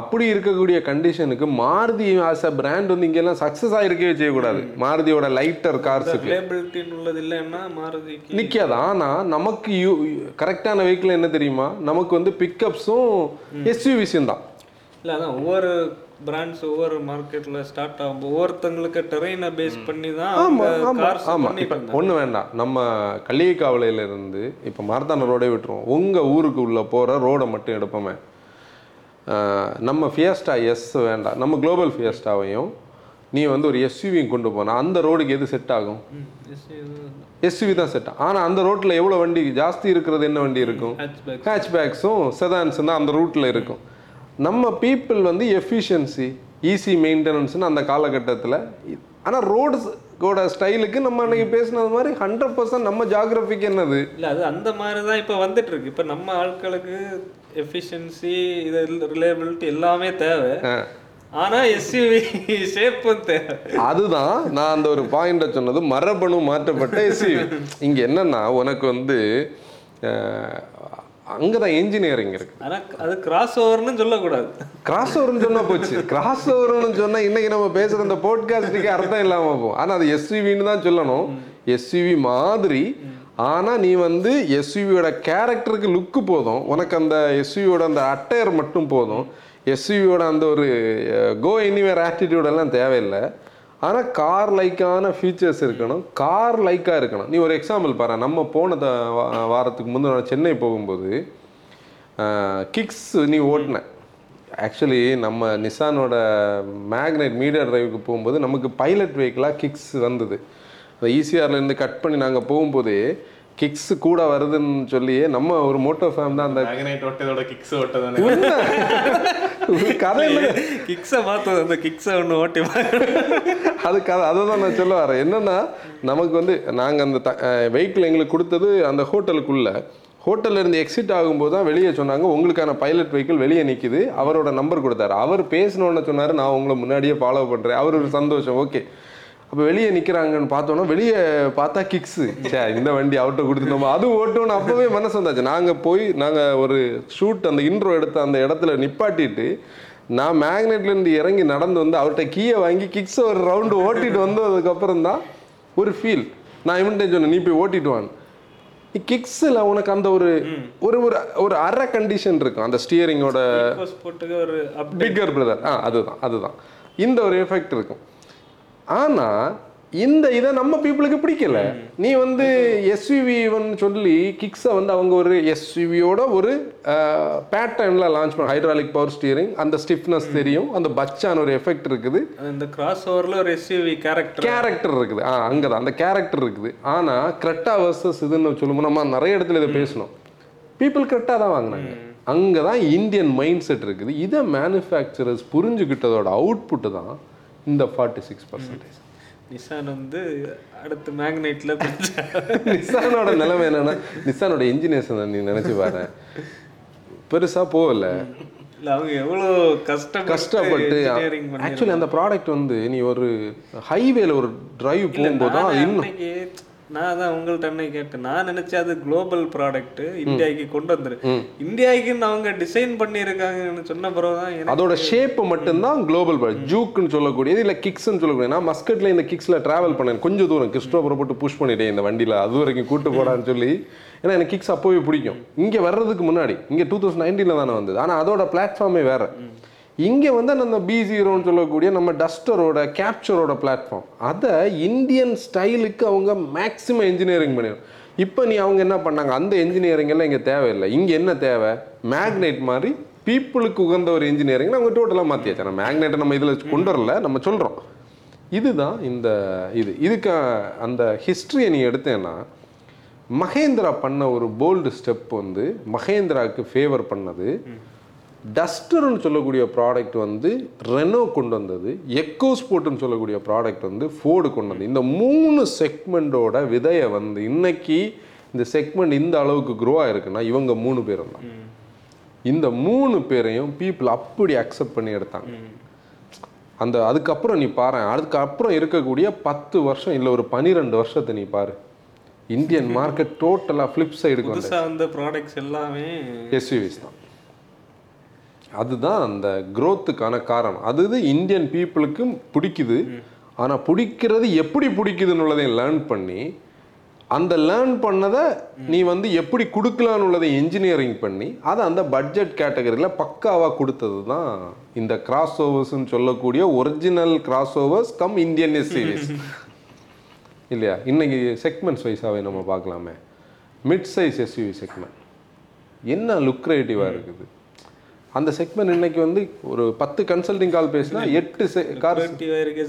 அப்படி இருக்கக்கூடிய கண்டிஷனுக்கு மாருதி ஆஸ் அ பிராண்ட் வந்து இங்கெல்லாம் சக்ஸஸ் ஆகிருக்கவே செய்யக்கூடாது. மாருதியோட லைட்டர் கார்ஸுக்கு உள்ளது இல்லைன்னா மாருதிக்கு நிற்காது ஆனால் நமக்கு யூ கரெக்டான வெஹிக்கிள் என்ன தெரியுமா? நமக்கு வந்து பிக்கப்ஸும் எஸ்யூவிஸும் தான். இல்ல அதான் ஒவ்வொரு பிராண்ட்ஸ் ஒவ்வொரு மார்க்கெட்ல ஸ்டார்ட் ஆகும் ஒவ்வொருத்தங்களுக்கு டெரெயினை பேஸ் பண்ணி தான் ஆமா அவங்க ஆமா கார்ஸ் ஆமா. பண்ணிட்டு இப்போ ஒண்ணு வேண்டாம். நம்ம கள்ளியக்காவலையில இருந்து இப்போ மரத்தான ரோடே விட்டுருவோம். உங்க ஊருக்கு உள்ள போற ரோடை மட்டும் எடுப்போமே. நம்ம ஃபியஸ்டா எஸ் வேண்டாம். நம்ம குளோபல் ஃபியஸ்டாவையும் நீ வந்து ஒரு எஸ்யூவியும் கொண்டு போனா அந்த ரோடுக்கு எது செட் ஆகும்? ம், SUV தான். எஸ்யூவி தான் செட் ஆகும் ஆனா அந்த ரோட்ல எவ்வளவு வண்டி ஜாஸ்தி இருக்கிறது என்ன வண்டி இருக்கும். ஹேட்ச்பேக்ஸும் செதான்ஸ் தான் அந்த ரூட்டில் இருக்கும். நம்ம பீப்புள் வந்து எஃபிஷியன்சி ஈஸி மெயின்டெனன்ஸ்னு அந்த காலகட்டத்தில் ஆனால் ரோடு ஸ்டைலுக்கு நம்ம அன்னைக்கு பேசினது மாதிரி ஹண்ட்ரட் பர்சன்ட் நம்ம ஜாகிரபிக்கு என்னது? இல்ல அது அந்த மாதிரி தான் இப்போ வந்துட்டு இருக்கு இப்போ நம்ம ஆட்களுக்கு எஃபிஷியன்சி இது ரிலேபிலிட்டி எல்லாமே தேவை. ஆனா எஸ்யூவி ஷேப்பும் தேவை. அதுதான் நான் அந்த ஒரு பாயிண்ட சொன்னது. மரபணு மாற்றப்பட்ட எஸ்யூவி இங்கே என்னன்னா உனக்கு வந்து அங்கே தான் இன்ஜினியரிங் இருக்கு. ஆனா அது கிராஸ் ஓவர்னு சொல்லக்கூடாது. கிராஸ் ஓவர்னு சொன்னா போச்சு. கிராஸ் ஓவர்னு சொன்னா இன்னைக்கு நம்ம பேசுற இந்த போட்காஸ்டுக்கு அர்த்தம் இல்லாம போகும். ஆனா அது எஸ்யூவின்னு தான் சொல்லணும். எஸ்யூவி மாதிரி. ஆனா நீ வந்து எஸ்யூவியோட கேரக்டருக்கு லுக்கு போதும். உனக்கு அந்த எஸ்யூவியோட அந்த அட்டையர் மட்டும் போதும். எஸ்யூவியோட அந்த ஒரு கோ எனிவேர் ஆட்டிடியூட் எல்லாம் தேவையில்லை. ஆனால் கார் லைக்கான ஃபீச்சர்ஸ் இருக்கணும். கார் லைக்காக இருக்கணும். நீ ஒரு எக்ஸாம்பிள் பாரு. நம்ம போன த- வா- வாரத்துக்கு முந்தின சென்னை போகும்போது கிக்ஸ் நீ ஓட்டின. ஆக்சுவலி நம்ம நிசானோட மேக்னெட் மீடியா டிரைவுக்கு போகும்போது நமக்கு பைலட் வெஹிக்கிளாக கிக்ஸ் வந்தது. அந்த ECR இருந்து கட் பண்ணி நாங்கள் போகும்போதே கிக்ஸ் கூட வருதுன்னு சொல்லியே நம்ம ஒரு மோட்டோ ஃபேம் தான் அந்த மேக்னைட் ஓட்டதோட கிக்ஸ் ஓட்டதானே கதை இல்லை. கிக்ஸை பார்த்தது அந்த கிக்ஸை ஒன்று ஓட்டி அது கதை அதை தான் நான் சொல்ல வரேன். என்னன்னா நமக்கு வந்து நாங்கள் அந்த வெஹிக்கிள் எங்களுக்கு கொடுத்தது அந்த ஹோட்டலுக்குள்ள. ஹோட்டல்ல இருந்து எக்ஸிட் ஆகும்போது தான் வெளியே சொன்னாங்க உங்களுக்கான பைலட் வெஹிக்கிள் வெளியே நிக்குது. அவரோட நம்பர் கொடுத்தாரு. அவர் பேசணும்னு சொன்னாரு நான் உங்களை முன்னாடியே ஃபாலோ பண்றேன். அவர் ஒரு சந்தோஷம். ஓகே அப்போ வெளியே நிற்கிறாங்கன்னு பார்த்தோன்னா வெளியே பார்த்தா கிக்ஸு சே இந்த வண்டி அவர்கிட்ட கொடுத்துட்டோமா அது ஓட்டோன்னு அப்போவே மனசு வந்தாச்சு. நாங்கள் போய் நாங்கள் ஒரு ஷூட் அந்த இன்ட்ரோ எடுத்த அந்த இடத்துல நிப்பாட்டிட்டு நான் மேக்னெட்லேருந்து இறங்கி நடந்து வந்து அவர்கிட்ட கீயை வாங்கி கிக்ஸை ஒரு ரவுண்டு ஓட்டிட்டு வந்ததுக்கப்புறம் தான் ஒரு ஃபீல் நான் இவன்கிட்ட சொன்னேன் நீ போய் ஓட்டிட்டு வான்னு. கிக்ஸில் உனக்கு அந்த ஒரு ஒரு ஒரு ஒரு அரை கண்டிஷன் இருக்கும். அந்த ஸ்டியரிங்கோட ஒரு பிக்கர் பிரதர் ஆ அதுதான் அதுதான். இந்த ஒரு எஃபெக்ட் இருக்கும். ஆனா இந்த இதை நம்ம பீப்புளுக்கு பிடிக்கல. நீ வந்து எஸ்யூவின்னு சொல்லி கிக்ஸை வந்து அவங்க ஒரு எஸ்யூவியோட ஒரு பேட்டர்னில் லான்ச் பண்ண ஹைட்ராலிக் பவர் ஸ்டியரிங் அந்த ஸ்டிஃப்னஸ் தெரியும் அந்த பச்சான ஒரு எஃபெக்ட் இருக்குது. இந்த கிராஸ் ஓவரில் ஒரு எஸ்யூவி கேரக்டர் கேரக்டர் இருக்குது. ஆ அங்கே தான் அந்த கேரக்டர் இருக்குது. ஆனால் கிரெட்டா வர்சஸ் இதுன்னு சொல்லும்போது நம்ம நிறைய இடத்துல இதை பேசணும். பீப்புள் கிரெட்டா தான் வாங்கினாங்க. அங்கே தான் இந்தியன் மைண்ட் செட் இருக்குது. இதை மேனுஃபேக்சரர்ஸ் புரிஞ்சுக்கிட்டதோட அவுட்புட்டு தான் இந்த ஃபார்ட்டி சிக்ஸ் பர்சன்டேஜ் நிசான் வந்து அடுத்து மேக்னைட்ல நிசானோட நிலைமை என்னன்னா நிசானோட இன்ஜினியர்ஸ் நீ நினைச்சு பாரு. பெருசா போகல. அவங்க எவ்வளோ கஷ்டப்பட்டு கஷ்டப்பட்டு ஆக்சுவலி அந்த ப்ராடக்ட் வந்து நீ ஒரு ஹைவேல ஒரு டிரைவ் போகும்போது தான் இன்னும் நான் தான் உங்கள்ட்ட அன்னைக்கு கேட்டேன்? நான் நினைச்சேன் அது குளோபல் ப்ராடக்ட் இந்தியாவுக்கு கொண்டு வந்துரு இந்தியாவுக்குன்னு அவங்க டிசைன் பண்ணியிருக்காங்கன்னு சொன்ன பிறகு தான் அதோட ஷேப்பு மட்டும்தான் குளோபல் ஜூக்குன்னு சொல்லக்கூடியது இல்லை கிக்ஸ்னு சொல்லக்கூடியது. நான் மஸ்கட்ல இந்த கிக்ஸில் ட்ராவல் பண்ணேன். கொஞ்சம் தூரம். கிறிஸ்டோபரை போட்டு புஷ் பண்ணிட்டேன் இந்த வண்டியில். அது வரைக்கும் கூட்டு போடான்னு சொல்லி. ஏன்னா எனக்கு கிக்ஸ் அப்போவே பிடிக்கும். இங்கே வர்றதுக்கு முன்னாடி இங்கே டூ தௌசண்ட் நைன்டீனில் தானே வந்தது. ஆனால் அதோட பிளாட்ஃபார்மே வேற. இங்கே வந்து அந்த பி ஜீரோன்னு சொல்லக்கூடிய நம்ம டஸ்டரோட கேப்சரோட பிளாட்ஃபார்ம் அதை இந்தியன் ஸ்டைலுக்கு அவங்க மேக்ஸிமம் இன்ஜினியரிங் பண்ணிடும் இப்போ நீ அவங்க என்ன பண்ணாங்க? அந்த engineering எல்லாம் இங்கே தேவையில்லை. இங்கே என்ன தேவை? மேக்னெட் மாதிரி பீப்புளுக்கு உகந்த ஒரு இன்ஜினியரிங் அவங்க டோட்டலாக மாற்றியாச்சு நம்ம மேக்னெட்டை நம்ம இதில் கொண்டு வரல நம்ம சொல்கிறோம் இதுதான் இந்த இது. இதுக்கு அந்த ஹிஸ்ட்ரியை நீ எடுத்தேன்னா மகேந்திரா பண்ண ஒரு போல்டு ஸ்டெப் வந்து மகேந்திராவுக்கு ஃபேவர் பண்ணது டஸ்டர்னு சொல்லக்கூடிய ப்ராடக்ட் வந்து ரெனோ கொண்டு வந்தது எக்கோ ஸ்போர்ட்னு சொல்லக்கூடிய ப்ராடக்ட் வந்து ஃபோர்டு கொண்டு வந்தது. இந்த மூணு செக்மெண்ட்டோட விதையை வந்து இன்னைக்கு இந்த செக்மெண்ட் இந்த அளவுக்கு க்ரோ ஆயிருக்குன்னா இவங்க மூணு பேரும் தான் இந்த மூணு பேரையும் பீப்புள் அப்படி அக்செப்ட் பண்ணி எடுத்தாங்க. அந்த அதுக்கப்புறம் நீ பாரு அதுக்கப்புறம் இருக்கக்கூடிய பத்து வருஷம் இல்லை ஒரு பன்னிரெண்டு வருஷத்தை நீ பாரு. இந்தியன் மார்க்கெட் டோட்டலாக ஃப்ளிப் சைடுக்கு வந்த ப்ராடக்ட்ஸ் எல்லாமே எஸ்யூவிஸ் தான். அதுதான் அந்த க்ரோத்துக்கான காரணம். அது இது இந்தியன் பீப்புளுக்கும் பிடிக்குது. ஆனால் பிடிக்கிறது எப்படி பிடிக்குதுன்னு உள்ளதையும் லேர்ன் பண்ணி அந்த லேர்ன் பண்ணதை நீ வந்து எப்படி கொடுக்கலான்னு உள்ளதை இன்ஜினியரிங் பண்ணி அதை அந்த பட்ஜெட் கேட்டகரியில் பக்காவாக கொடுத்தது தான் இந்த கிராஸ் ஓவர்ஸ்ன்னு சொல்லக்கூடிய original cross overs cum Indian series இல்லையா? இன்னைக்கு செக்மெண்ட்ஸ் வைஸாகவே நம்ம பார்க்கலாமே. மிட் சைஸ் எஸ்யூவி செக்மெண்ட் என்ன லுக்ரேட்டிவாக இருக்குது? அந்த செக்மெண்ட் இன்னைக்கு வந்து ஒரு பத்து கன்சல்டிங் கால் பேசினா எட்டு கார்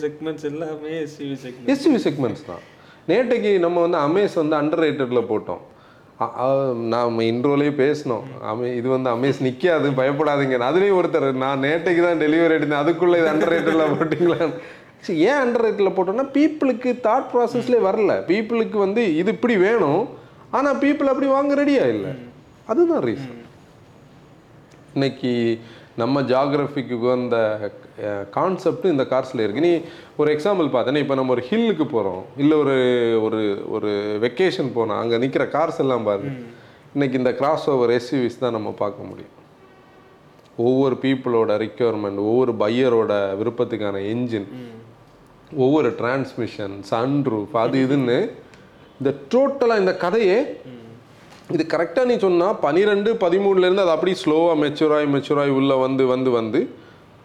செக்மெண்ட்ஸ் எல்லாமே எஸ்யூவி செக்மெண்ட் எஸ்யூவி செக்மெண்ட்ஸ் தான். நேற்றைக்கு நம்ம வந்து அமேஸ் வந்து அண்டர் ரேட்டடில் போட்டோம். நாம் இன்ட்ரோலேயே பேசினோம். அமே இது வந்து அமேஸ் நிற்காது பயப்படாதீங்க. அதுலேயும் ஒருத்தர் நான் நேற்றைக்கு தான் டெலிவரி எடுத்தேன் அதுக்குள்ளே இது அண்டர் ரேட்டடில் போட்டிங்களான்னு சரி, ஏன் அண்டர் ரேட்டில் போட்டோம்னா பீப்புளுக்கு தாட் ப்ராசஸ்லேயே வரல. பீப்புளுக்கு வந்து இது இப்படி வேணும். ஆனால் பீப்புள் அப்படி வாங்க ரெடியா இல்லை. அதுதான் ரீசன் இன்னைக்கு நம்ம ஜாகிரபிக்கு உகந்த கான்செப்ட் இந்த கார்ஸில் இருக்கு. நீ ஒரு எக்ஸாம்பிள் பார்த்தேன்னா இப்போ நம்ம ஒரு ஹில்லுக்கு போகிறோம் இல்லை ஒரு ஒரு ஒரு வெக்கேஷன் போனோம் அங்கே நிற்கிற கார்ஸ் எல்லாம் பாருங்க. இன்னைக்கு இந்த கிராஸ் ஓவர் எஸ்யூவிஸ் தான் நம்ம பார்க்க முடியும். ஒவ்வொரு பீப்புளோட ரிக்குவயர்மெண்ட் ஒவ்வொரு பையரோட விருப்பத்துக்கான என்ஜின் ஒவ்வொரு டிரான்ஸ்மிஷன் சன்ரூஃப் அது இதுன்னு இந்த டோட்டலாக இந்த கதையே இது கரெக்டாக நீ சொன்னால் பன்னிரெண்டு பதிமூணுலேருந்து அது அப்படியே ஸ்லோவாக மெச்சூராகி மெச்சூராகி உள்ளே வந்து வந்து வந்து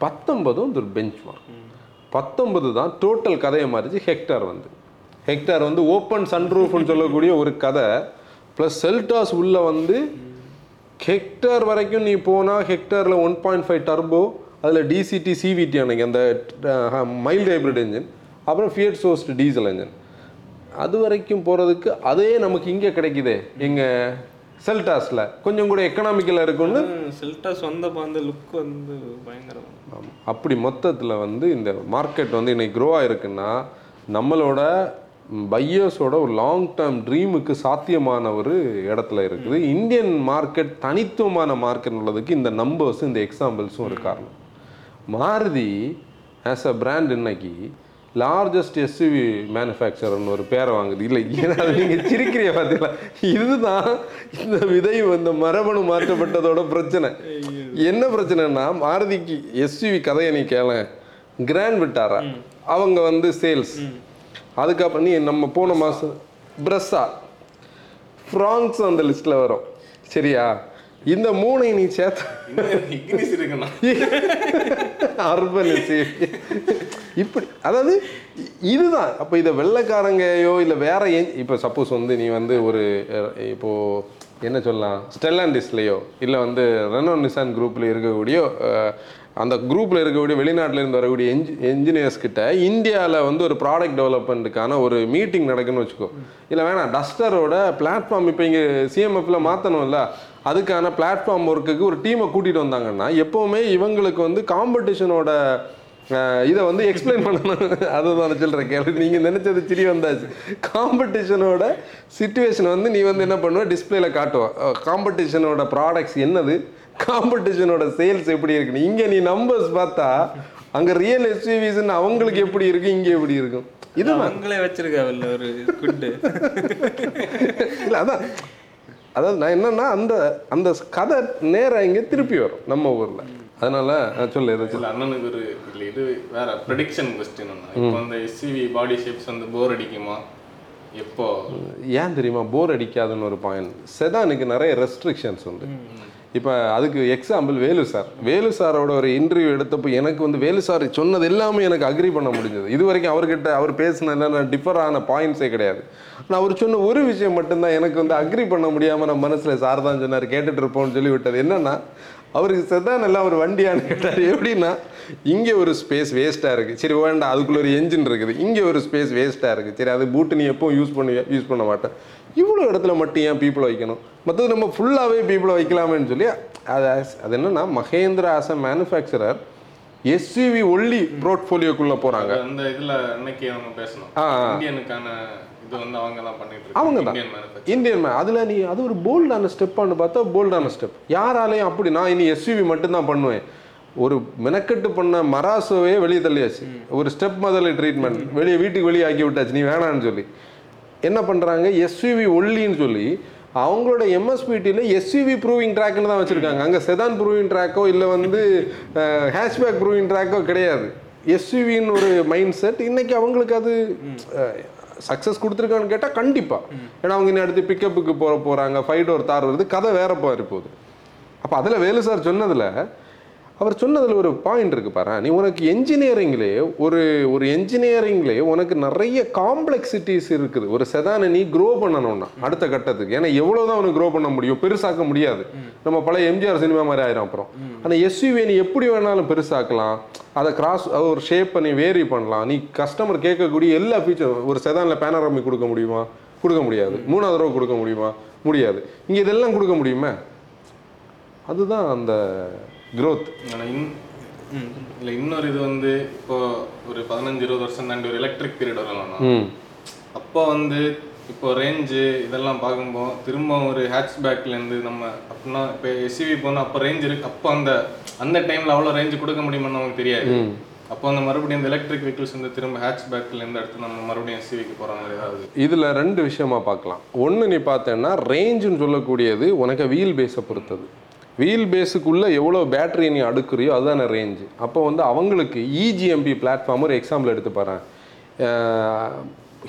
பத்தொன்பதும் ஒரு பெஞ்ச் மார்க் பத்தொன்பது தான் டோட்டல் கதையை மாறிச்சு ஹெக்டார் வந்து. ஹெக்டார் வந்து ஓப்பன் சன்ரூஃப்னு சொல்லக்கூடிய ஒரு கதை. ப்ளஸ் செல்டாஸ் உள்ளே வந்து ஹெக்டார் வரைக்கும் நீ போனால் ஹெக்டாரில் ஒன் பாயிண்ட் ஃபைவ் டர்போ அதில் டிசிடி சிவிடி அன்னைக்கு அந்த மைல்டு ஹைப்ரிட் என்ஜின் அப்புறம் ஃபியட் சோஸ்ட் டீசல் என்ஜின் அது வரைக்கும் போகிறதுக்கு அதே நமக்கு இங்கே கிடைக்குதே. எங்கள் செல்டாஸில். கொஞ்சம் கூட எக்கனாமிக்கலாக இருக்கும்னு? செல்டாஸ் வந்தப்போ அந்த லுக் வந்து பயங்கரம். ஆமாம். அப்படி மொத்தத்தில் வந்து இந்த மார்க்கெட் வந்து இன்னைக்கு க்ரோ ஆயிருக்குன்னா நம்மளோட பையர்ஸோட ஒரு லாங் டேர்ம் ட்ரீமுக்கு சாத்தியமான ஒரு இடத்துல இருக்குது. இந்தியன் மார்க்கெட் தனித்துவமான மார்க்கெட் உள்ளதுக்கு இந்த நம்பர்ஸும் இந்த எக்ஸாம்பிள்ஸும் ஒரு காரணம். மாருதி ஆஸ் அ பிராண்ட் இன்னைக்கு லார்ஜஸ்ட் எஸ்யூவி மேனுஃபேக்சரர்னு ஒரு பேரை வாங்குது. இல்லை ஏன்னா அது நீங்கள் சிரிக்கிறீங்க பார்த்தீங்களா இதுதான் இந்த விதை இந்த மரபணு மாற்றப்பட்டதோட பிரச்சனை. என்ன பிரச்சனைன்னா மாருதிக்கு எஸ்யூவி கதையை நீ கேள. கிராண்ட் விட்டாரா அவங்க வந்து சேல்ஸ் அதுக்கப்புறம் நீ நம்ம போன மாதம் பிரஸ்ஸா ஃப்ரான்ஸ் அந்த லிஸ்ட்டில் வரும். சரியா? இந்த மூணை நீ சேர்த்த அர்பன் இப்படி அதாவது இதுதான். அப்போ இதை வெள்ளைக்காரங்கயோ இல்லை வேற ஏன் இப்போ சப்போஸ் வந்து நீ வந்து ஒரு இப்போது இப்போ என்ன சொல்லலாம்? ஸ்டெல்லாண்டிஸ்லேயோ இல்லை வந்து ரெனோ நிசான் குரூப்பில் இருக்கக்கூடிய அந்த குரூப்பில் இருக்கக்கூடிய வெளிநாட்டிலேருந்து வரக்கூடிய என்ஜி என்ஜினியர்ஸ் கிட்ட இந்தியாவில் வந்து ஒரு ப்ராடக்ட் டெவலப்மெண்ட்டுக்கான ஒரு மீட்டிங் நடக்குன்னு வச்சுக்கோ. இல்லை வேணாம் டஸ்டரோட பிளாட்ஃபார்ம் இப்போ இங்கே சிஎம்எஃப்ல மாற்றணும்ல அதுக்கான பிளாட்ஃபார்ம் ஒர்க்குக்கு ஒரு டீமை கூட்டிகிட்டு வந்தாங்கன்னா எப்போவுமே இவங்களுக்கு வந்து காம்படிஷனோட இதை வந்து எக்ஸ்பிளைன் பண்ணணும். அதுதான் சொல்கிறேன் கேள்வி நீங்கள் நினச்சது சிரி வந்தாச்சு. காம்படிஷனோட சுச்சுவேஷன் வந்து நீ வந்து என்ன பண்ணுவ? டிஸ்பிளேல காட்டுவ. காம்படிஷனோட ப்ராடக்ட்ஸ் என்னது? காம்படிஷனோட சேல்ஸ் எப்படி இருக்குன்னு. இங்கே நீ நம்பர்ஸ் பார்த்தா அங்கே ரியல் எஸ்யூவிஸ்ன்னு அவங்களுக்கு எப்படி இருக்கு இங்கே எப்படி இருக்கும்? இது அவங்களே வச்சிருக்காவில்ல ஒரு குட்டு இல்லை அதான். அதாவது நான் என்னன்னா அந்த அந்த கதை நேரா இங்கே திருப்பி வரும் நம்ம ஊரில். அதனால சொல்லு இல்ல அண்ணனுக்கு ஒரு இல்ல இது வேற ப்ரெடிக்ஷன் கொஸ்டின் இப்போ அந்த எஸ்சிவி பாடி ஷேப்ஸ் வந்து போர் அடிக்குமா? எப்போ? ஏன் தெரியுமா? போர் அடிக்காதுன்னு ஒரு பாயிண்ட் செதானுக்கு நிறைய ரெஸ்ட்ரிக்ஷன்ஸ் உண்டு. இப்போ அதுக்கு எக்ஸாம்பிள் வேலு சார். வேலு சாரோட ஒரு இன்டர்வியூ எடுத்தப்போ எனக்கு வந்து வேலு சார் சொன்னது எல்லாமே எனக்கு அக்ரி பண்ண முடிஞ்சது. இது வரைக்கும் அவர்கிட்ட அவர் பேசினதுல டிஃபர் ஆன பாயிண்ட்ஸே கிடையாது. நான் அவர் சொன்ன ஒரு விஷயம் மட்டும்தான் எனக்கு வந்து அக்ரி பண்ண முடியாமல் நான் மனசில் சார் தான் சொன்னார் கேட்டுட்டு இருப்போம்னு சொல்லி விட்டது என்னன்னா அவருக்கு செதான் எல்லாம் ஒரு வண்டியான்னு கேட்டார். எப்படின்னா இங்கே ஒரு ஸ்பேஸ் வேஸ்ட்டாக இருக்குது சரி வேண்டாம் அதுக்குள்ள ஒரு என்ஜின் இருக்குது. இங்கே ஒரு ஸ்பேஸ் வேஸ்ட்டாக இருக்குது சரி அது பூட்டு நீ எப்போ யூஸ் பண்ணுவியா யூஸ் பண்ண மாட்டேன். இவ்வளோ இடத்துல மட்டும் ஏன் பீப்புளை வைக்கணும்? மற்றது நம்ம ஃபுல்லாகவே பீப்புளை வைக்கலாமேன்னு சொல்லி அது அது என்னன்னா Mahindra as a manufacturer SUV only போர்ட்ஃபோலியோக்குள்ளே போகிறாங்க அந்த இதுல அன்னைக்கு நம்ம பேசணும்? ஆ. இந்தியனுக்கான அவங்க தான். இந்தியன் அதில் நீ அது ஒரு போல்டான ஸ்டெப்பான்னு பார்த்தா போல்டான ஸ்டெப் யாராலையும் அப்படி நான் இனி எஸ்யூவி மட்டும்தான் பண்ணுவேன். ஒரு மெனக்கெட்டு பண்ண மராசோவே வெளியே தள்ளியாச்சு. ஒரு ஸ்டெப் முதல்ல ட்ரீட்மெண்ட் வெளியே வீட்டுக்கு வெளியே ஆக்கி விட்டாச்சு. நீ வேணான்னு சொல்லி. என்ன பண்ணுறாங்க எஸ்யூவி ஒல்லின்னு சொல்லி அவங்களோட எம்எஸ்பிடியில் எஸ்யூவி ப்ரூவிங் ட்ராக்னு தான் வச்சுருக்காங்க. அங்கே செதான் ப்ரூவிங் ட்ராக்கோ இல்லை வந்து ஹேஷ்பேக் ப்ரூவிங் ட்ராக்கோ கிடையாது. எஸ்யூவின்னு ஒரு மைண்ட் செட் இன்னைக்கு அவங்களுக்கு அது சக்ஸஸ் கொடுத்துருக்கான்னு கேட்டால் கண்டிப்பாக ஏன்னா அவங்க இன்னும் அடுத்து பிக்கப்புக்கு போக போகிறாங்க ஃபைட் ஒரு தார் வருது கதை வேற போயிரு போகுது. அப்போ அதில் வேலு சார் சொன்னதில் அவர் சொன்னதில் ஒரு பாயிண்ட் இருக்குது பாரு நீ உனக்கு என்ஜினியரிங்லே ஒரு ஒரு என்ஜினியரிங்லே உனக்கு நிறைய காம்ப்ளெக்சிட்டிஸ் இருக்குது. ஒரு செதானை நீ க்ரோ பண்ணணும்னா அடுத்த கட்டத்துக்கு. ஏன்னா எவ்வளோ தான் உனக்கு க்ரோ பண்ண முடியும் பெருசாக்க முடியாது. நம்ம பழைய எம்ஜிஆர் சினிமா மாதிரி ஆயிரும் அப்புறம். ஆனால் எஸ்யூவியை நீ எப்படி வேணாலும் பெருசாக்கலாம். அதை கிராஸ் ஒரு ஷேப்பை நீ வேரி பண்ணலாம். நீ கஸ்டமர் கேட்கக்கூடிய எல்லா ஃபீச்சரும் ஒரு செதானில் பேனராமி கொடுக்க முடியுமா? கொடுக்க முடியாது. மூணாவது ரூபா கொடுக்க முடியுமா? முடியாது. இங்கே இதெல்லாம் கொடுக்க முடியுமா? அதுதான் அந்த growth. ஆனா இன் இல்ல இன்னொரு இது வந்து இப்போ ஒரு பதினஞ்சு இருபது வருஷம் தாண்டி ஒரு எலக்ட்ரிக் பீரியட் வரலாம் அப்போ வந்து இப்போ ரேஞ்சு இதெல்லாம் பார்க்கும்போது திரும்ப ஒரு ஹேட்ச்பேக்ல இருந்து நம்ம அப்படின்னா இப்போ எஸ்யூவி போனால் அப்போ ரேஞ்ச் இருக்கு அப்போ அந்த அந்த டைம்ல அவ்வளோ ரேஞ்ச் கொடுக்க முடியுமான்னு நமக்கு தெரியாது. அப்போ அந்த மறுபடியும் இந்த எலக்ட்ரிக் வெஹிக்கிள்ஸ் வந்து திரும்ப ஹேட்ச்பேக்ல இருந்து எடுத்து நம்ம மறுபடியும் எஸ்யூவிக்கு போற மாதிரி ஏதாவது. இதில் ரெண்டு விஷயமா பார்க்கலாம். ஒன்று நீ பார்த்தேன்னா ரேஞ்சுன்னு சொல்லக்கூடியது உனக்கு வீல் பேஸை பொறுத்தது. வீல் பேஸுக்குள்ளே எவ்வளோ பேட்டரி நீ அடுக்குறியோ அதுதானே ரேஞ்சு அப்போ வந்து அவங்களுக்கு E இஜிஎம்பி பிளாட்ஃபார்ம் ஒரு எக்ஸாம்பிள் எடுத்து பாறேன்.